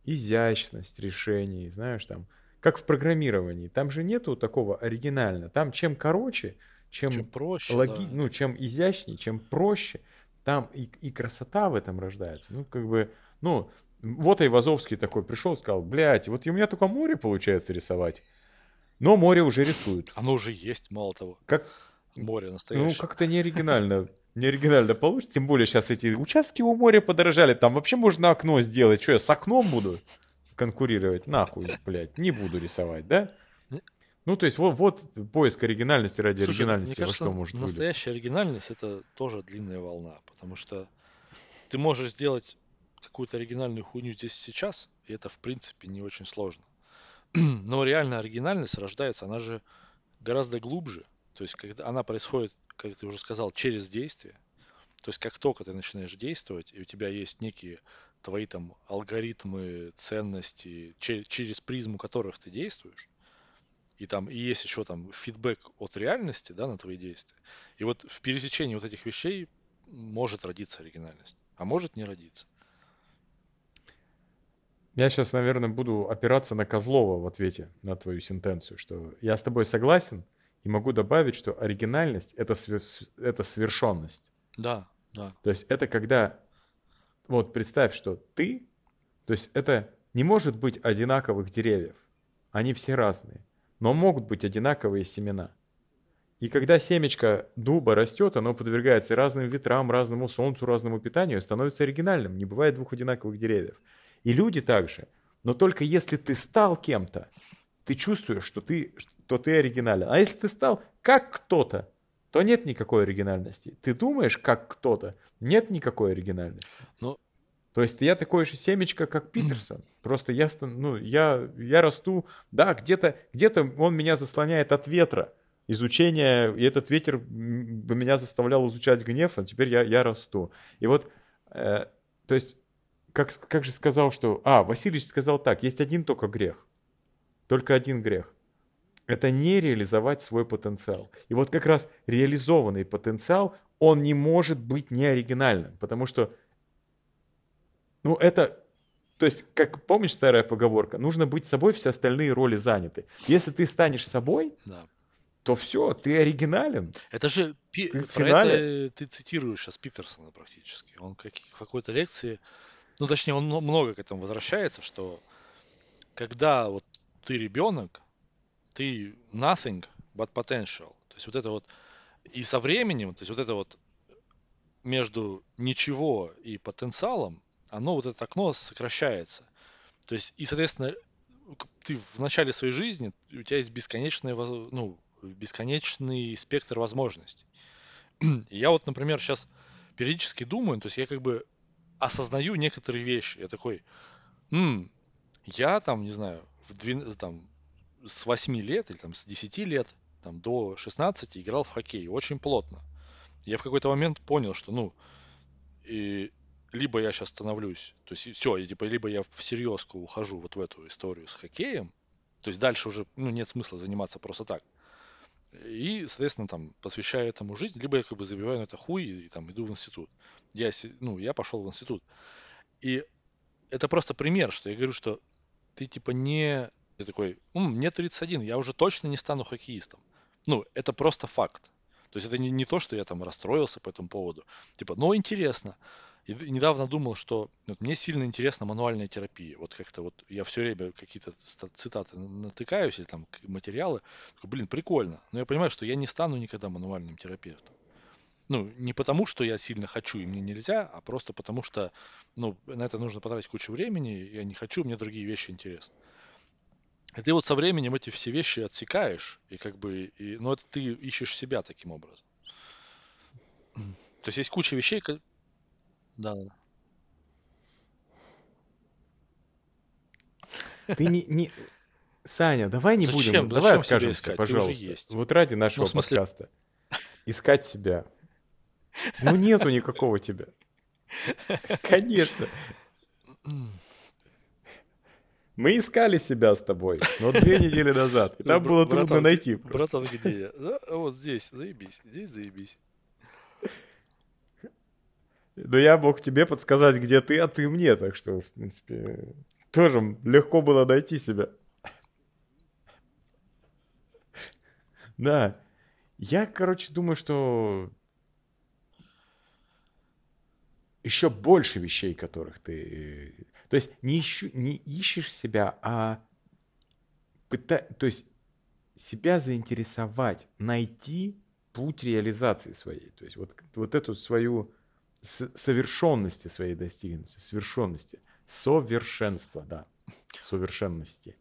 Speaker 1: изящность решений, знаешь, там, как в программировании. Там же нету такого оригинально. Там чем короче, чем, чем проще, логи... да. ну, чем изящнее, чем проще, там и, и красота в этом рождается. Ну, как бы, ну, вот Айвазовский такой пришел, сказал, блядь, вот у меня только море получается рисовать. Но море уже рисуют.
Speaker 2: Оно уже есть, мало того.
Speaker 1: Как?
Speaker 2: Море настоящее.
Speaker 1: Ну, как-то не оригинально. Не оригинально получится. Тем более сейчас эти участки у моря подорожали. Там вообще можно окно сделать. Что, я с окном буду? Конкурировать. Нахуй, блядь, не буду рисовать, да? Ну, то есть вот, вот поиск оригинальности ради Слушай, оригинальности,
Speaker 2: мне кажется,
Speaker 1: во что может
Speaker 2: Настоящая
Speaker 1: вылиться.
Speaker 2: оригинальность это тоже длинная волна, потому что ты можешь сделать какую-то оригинальную хуйню здесь сейчас, и это в принципе не очень сложно. Но реальная оригинальность рождается, она же гораздо глубже. То есть, когда она происходит, как ты уже сказал, через действие. То есть, как только ты начинаешь действовать, и у тебя есть некие твои там алгоритмы, ценности, через призму которых ты действуешь, и там и есть еще там фидбэк от реальности, да, на твои действия. И вот в пересечении вот этих вещей может родиться оригинальность, а может не родиться.
Speaker 1: Я сейчас, наверное, буду опираться на Козлова в ответе на твою сентенцию, что я с тобой согласен и могу добавить, что оригинальность это, свер... это совершенность.
Speaker 2: Да, да.
Speaker 1: То есть это когда вот представь, что ты, то есть это не может быть одинаковых деревьев. Они все разные. но могут быть одинаковые семена. И когда семечко дуба растет, оно подвергается разным ветрам, разному солнцу, разному питанию, становится оригинальным. Не бывает двух одинаковых деревьев. И люди также. Но только если ты стал кем-то, ты чувствуешь, что ты, что ты оригинален. А если ты стал как кто-то, то нет никакой оригинальности. Ты думаешь, как кто-то, нет никакой оригинальности.
Speaker 2: Ну,
Speaker 1: То есть я такой же семечко, как Питерсон. Просто я, ну, я, я расту, да, где-то где он меня заслоняет от ветра, изучения, и этот ветер бы меня заставлял изучать гнев, а теперь я, я расту. И вот, э, то есть, как, как же сказал, что... А, Василий сказал так, есть один только грех. Только один грех. Это не реализовать свой потенциал. И вот как раз реализованный потенциал, он не может быть неоригинальным, потому что, ну, это, то есть, как помнишь старая поговорка, нужно быть собой, все остальные роли заняты. Если ты станешь собой,
Speaker 2: да.
Speaker 1: то все, ты оригинален.
Speaker 2: Это же
Speaker 1: Ты
Speaker 2: про
Speaker 1: финале-
Speaker 2: это ты цитируешь сейчас Питерсона практически. Он как, в какой-то лекции, ну точнее, он мно- много к этому возвращается, что когда вот ты ребенок, ты nothing but potential. То есть вот это вот и со временем, то есть вот это вот между ничего и потенциалом, оно вот это окно сокращается. То есть и, соответственно, ты в начале своей жизни, у тебя есть бесконечная, воз- ну, бесконечный спектр возможностей. Я вот, например, сейчас периодически думаю, то есть я как бы осознаю некоторые вещи. Я такой, «М, я там, не знаю, в двен- там, с 8 лет или там с 10 лет там, до 16 играл в хоккей очень плотно. Я в какой-то момент понял, что, ну, и либо я сейчас становлюсь, то есть все, типа, либо я всерьез ухожу вот в эту историю с хоккеем, то есть дальше уже, ну, нет смысла заниматься просто так. И, соответственно, там, посвящаю этому жизнь, либо я как бы забиваю на это хуй и, и там иду в институт. Я, ну, я пошел в институт. И это просто пример, что я говорю, что ты типа не... Ты такой, «М, мне 31, я уже точно не стану хоккеистом. Ну, это просто факт. То есть это не, не то, что я там расстроился по этому поводу. Типа, ну, интересно. И недавно думал, что вот мне сильно интересна мануальная терапия. Вот как-то вот я все время какие-то цитаты на- натыкаюсь или там материалы. Такой, блин, прикольно. Но я понимаю, что я не стану никогда мануальным терапевтом. Ну, не потому, что я сильно хочу и мне нельзя, а просто потому, что ну, на это нужно потратить кучу времени, я не хочу, мне другие вещи интересны. И ты вот со временем эти все вещи отсекаешь, и как бы, и, ну, это ты ищешь себя таким образом. То есть есть куча вещей, ко- да, да.
Speaker 1: Ты не... не... Саня, давай не
Speaker 2: Зачем?
Speaker 1: будем, давай
Speaker 2: Зачем
Speaker 1: откажемся,
Speaker 2: искать?
Speaker 1: Пожалуйста. Вот ради нашего
Speaker 2: Ну, смысле-
Speaker 1: подкаста. Искать себя. Ну нету никакого тебя. Конечно. Мы искали себя с тобой, но две недели назад. И там
Speaker 2: Ну,
Speaker 1: было трудно найти.
Speaker 2: Братан, где я? А вот здесь, заебись, здесь заебись.
Speaker 1: Но я мог тебе подсказать, где ты, а ты мне. Так что, в принципе, тоже легко было найти себя. Да. Я, короче, думаю, что еще больше вещей, которых ты... То есть не, ищу, не ищешь себя, а пыта... то есть себя заинтересовать, найти путь реализации своей. То есть вот, вот эту свою совершенности своей достигнутой, совершенности, совершенства, да, совершенности.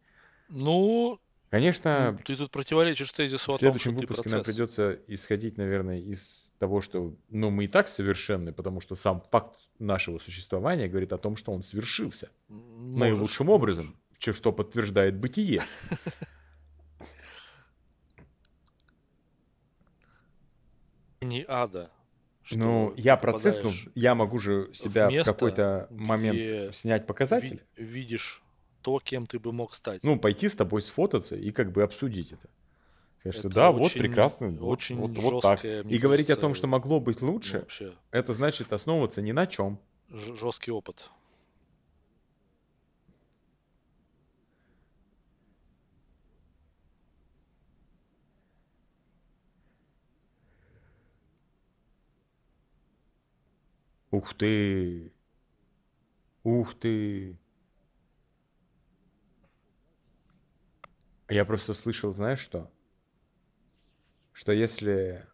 Speaker 2: Ну,
Speaker 1: Конечно,
Speaker 2: ты тут противоречишь тезису
Speaker 1: в
Speaker 2: том,
Speaker 1: следующем
Speaker 2: ты
Speaker 1: выпуске нам придется исходить, наверное, из того, что, ну, мы и так совершенны, потому что сам факт нашего существования говорит о том, что он свершился
Speaker 2: Можешь,
Speaker 1: наилучшим
Speaker 2: можешь.
Speaker 1: образом, что подтверждает бытие.
Speaker 2: Не ада.
Speaker 1: Ну, я процесс, ну, я могу же себя в какой-то момент снять показатель.
Speaker 2: ви- видишь то, кем ты бы мог стать.
Speaker 1: ну, пойти с тобой сфотаться и как бы обсудить это. Сказать, что да, вот
Speaker 2: очень-
Speaker 1: прекрасно, вот,
Speaker 2: очень
Speaker 1: вот, вот так. И
Speaker 2: мне
Speaker 1: говорить о том,
Speaker 2: кажется,
Speaker 1: что могло быть
Speaker 2: Ну,
Speaker 1: лучше,
Speaker 2: вообще
Speaker 1: это значит основываться ни на чем.
Speaker 2: жесткий опыт.
Speaker 1: Ух ты! Ух ты! Я просто слышал, знаешь что? Что если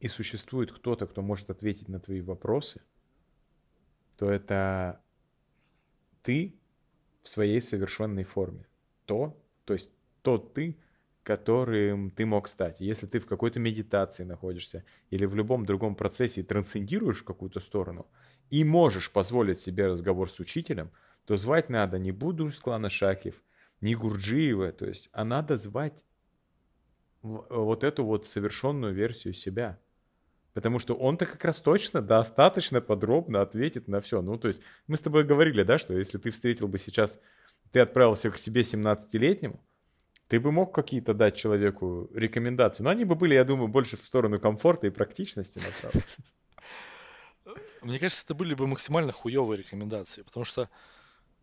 Speaker 1: и существует кто-то, кто может ответить на твои вопросы, то это ты в своей совершенной форме. То, то есть тот ты, которым ты мог стать. Если ты в какой-то медитации находишься или в любом другом процессе трансцендируешь какую-то сторону и можешь позволить себе разговор с учителем, то звать надо не Будду из клана Не Гурджиева, то есть, а надо звать вот эту вот совершенную версию себя. Потому что он-то как раз точно достаточно подробно ответит на все. Ну, то есть мы с тобой говорили, да, что если ты встретил бы сейчас, ты отправился к себе 17-летнему, ты бы мог какие-то дать человеку рекомендации. Но они бы были, я думаю, больше в сторону комфорта и практичности направлены.
Speaker 2: Мне кажется, это были бы максимально хуевые рекомендации, потому что,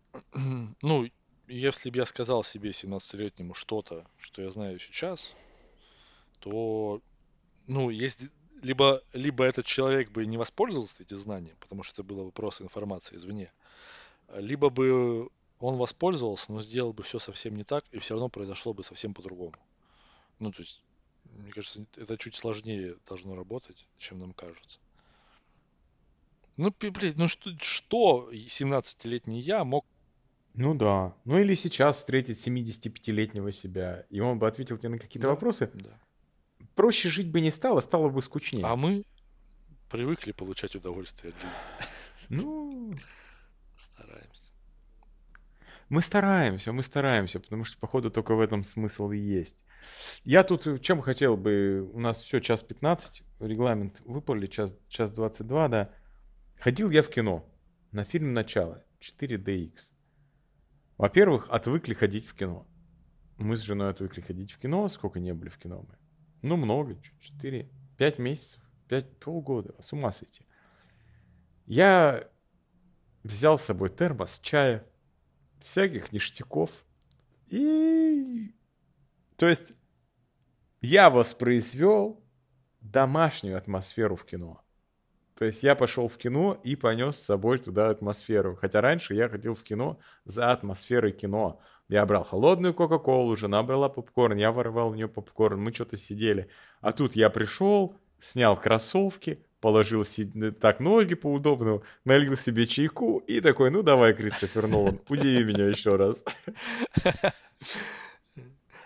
Speaker 2: ну, если бы я сказал себе 17-летнему что-то, что я знаю сейчас, то, ну, есть либо, либо этот человек бы не воспользовался этим знанием, потому что это было бы просто информация извне, либо бы он воспользовался, но сделал бы все совсем не так, и все равно произошло бы совсем по-другому. Ну, то есть, мне кажется, это чуть сложнее должно работать, чем нам кажется. Ну, блин, ну что, что 17-летний я мог
Speaker 1: ну да. Ну или сейчас встретить 75-летнего себя, и он бы ответил тебе на какие-то да, вопросы. Да. Проще жить бы не стало, стало бы скучнее.
Speaker 2: А мы привыкли получать удовольствие от жизни.
Speaker 1: Ну,
Speaker 2: стараемся.
Speaker 1: Мы стараемся, мы стараемся, потому что, походу, только в этом смысл и есть. Я тут в чем хотел бы... У нас все час 15, регламент выполнили, час, час 22, да. Ходил я в кино на фильм «Начало» 4DX. Во-первых, отвыкли ходить в кино. Мы с женой отвыкли ходить в кино. Сколько не были в кино мы? Ну, много. Четыре, пять месяцев, пять, полгода. С ума сойти. Я взял с собой термос, чая, всяких ништяков. И... То есть я воспроизвел домашнюю атмосферу в кино. То есть я пошел в кино и понес с собой туда атмосферу. Хотя раньше я ходил в кино за атмосферой кино. Я брал холодную Кока-Колу, жена брала попкорн, я воровал у нее попкорн, мы что-то сидели. А тут я пришел, снял кроссовки, положил так ноги поудобному, налил себе чайку и такой, ну давай, Кристофер Нолан, удиви меня еще раз.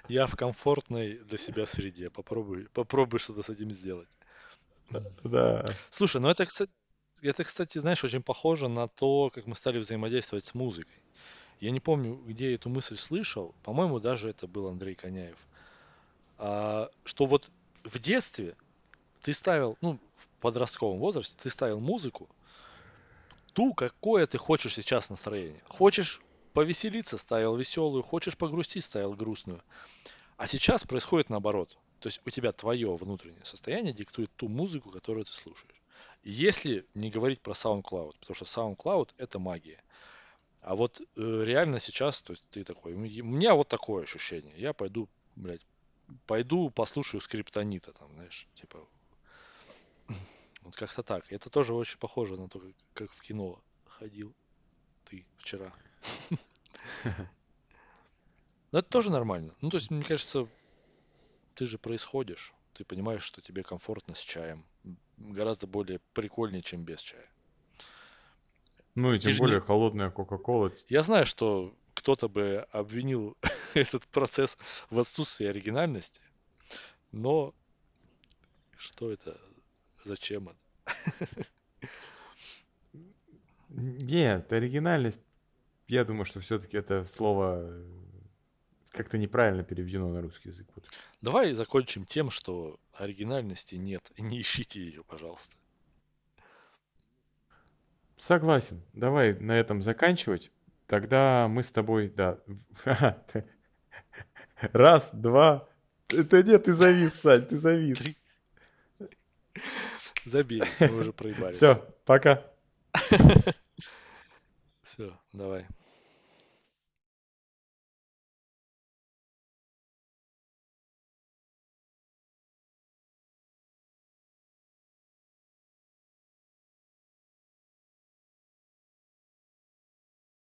Speaker 2: Я в комфортной для себя среде. Попробуй, попробуй что-то с этим сделать.
Speaker 1: Да.
Speaker 2: Слушай, ну это, кстати, это, кстати, знаешь, очень похоже на то, как мы стали взаимодействовать с музыкой. Я не помню, где я эту мысль слышал. По-моему, даже это был Андрей Коняев. А, что вот в детстве ты ставил, ну, в подростковом возрасте, ты ставил музыку, ту, какое ты хочешь сейчас настроение. Хочешь повеселиться, ставил веселую, хочешь погрустить, ставил грустную. А сейчас происходит наоборот. То есть у тебя твое внутреннее состояние диктует ту музыку, которую ты слушаешь. Если не говорить про SoundCloud, потому что SoundCloud это магия. А вот э, реально сейчас, то есть ты такой, у меня вот такое ощущение. Я пойду, блядь, пойду послушаю скриптонита, там, знаешь, типа, вот как-то так. Это тоже очень похоже на то, как, как в кино ходил ты вчера. Но это тоже нормально. Ну, то есть, мне кажется, ты же происходишь. Ты понимаешь, что тебе комфортно с чаем. Гораздо более прикольнее, чем без чая.
Speaker 1: Ну и тем более не... холодная Кока-Кола.
Speaker 2: Я знаю, что кто-то бы обвинил этот процесс в отсутствии оригинальности, но что это? Зачем это?
Speaker 1: Нет, оригинальность, я думаю, что все-таки это слово как-то неправильно переведено на русский язык. Вот.
Speaker 2: Давай закончим тем, что оригинальности нет. И не ищите ее, пожалуйста.
Speaker 1: Согласен. Давай на этом заканчивать. Тогда мы с тобой, да. Раз, два. Это нет, ты завис, Сань, ты завис.
Speaker 2: Забей, мы уже проебались.
Speaker 1: Все, пока.
Speaker 2: Все, давай.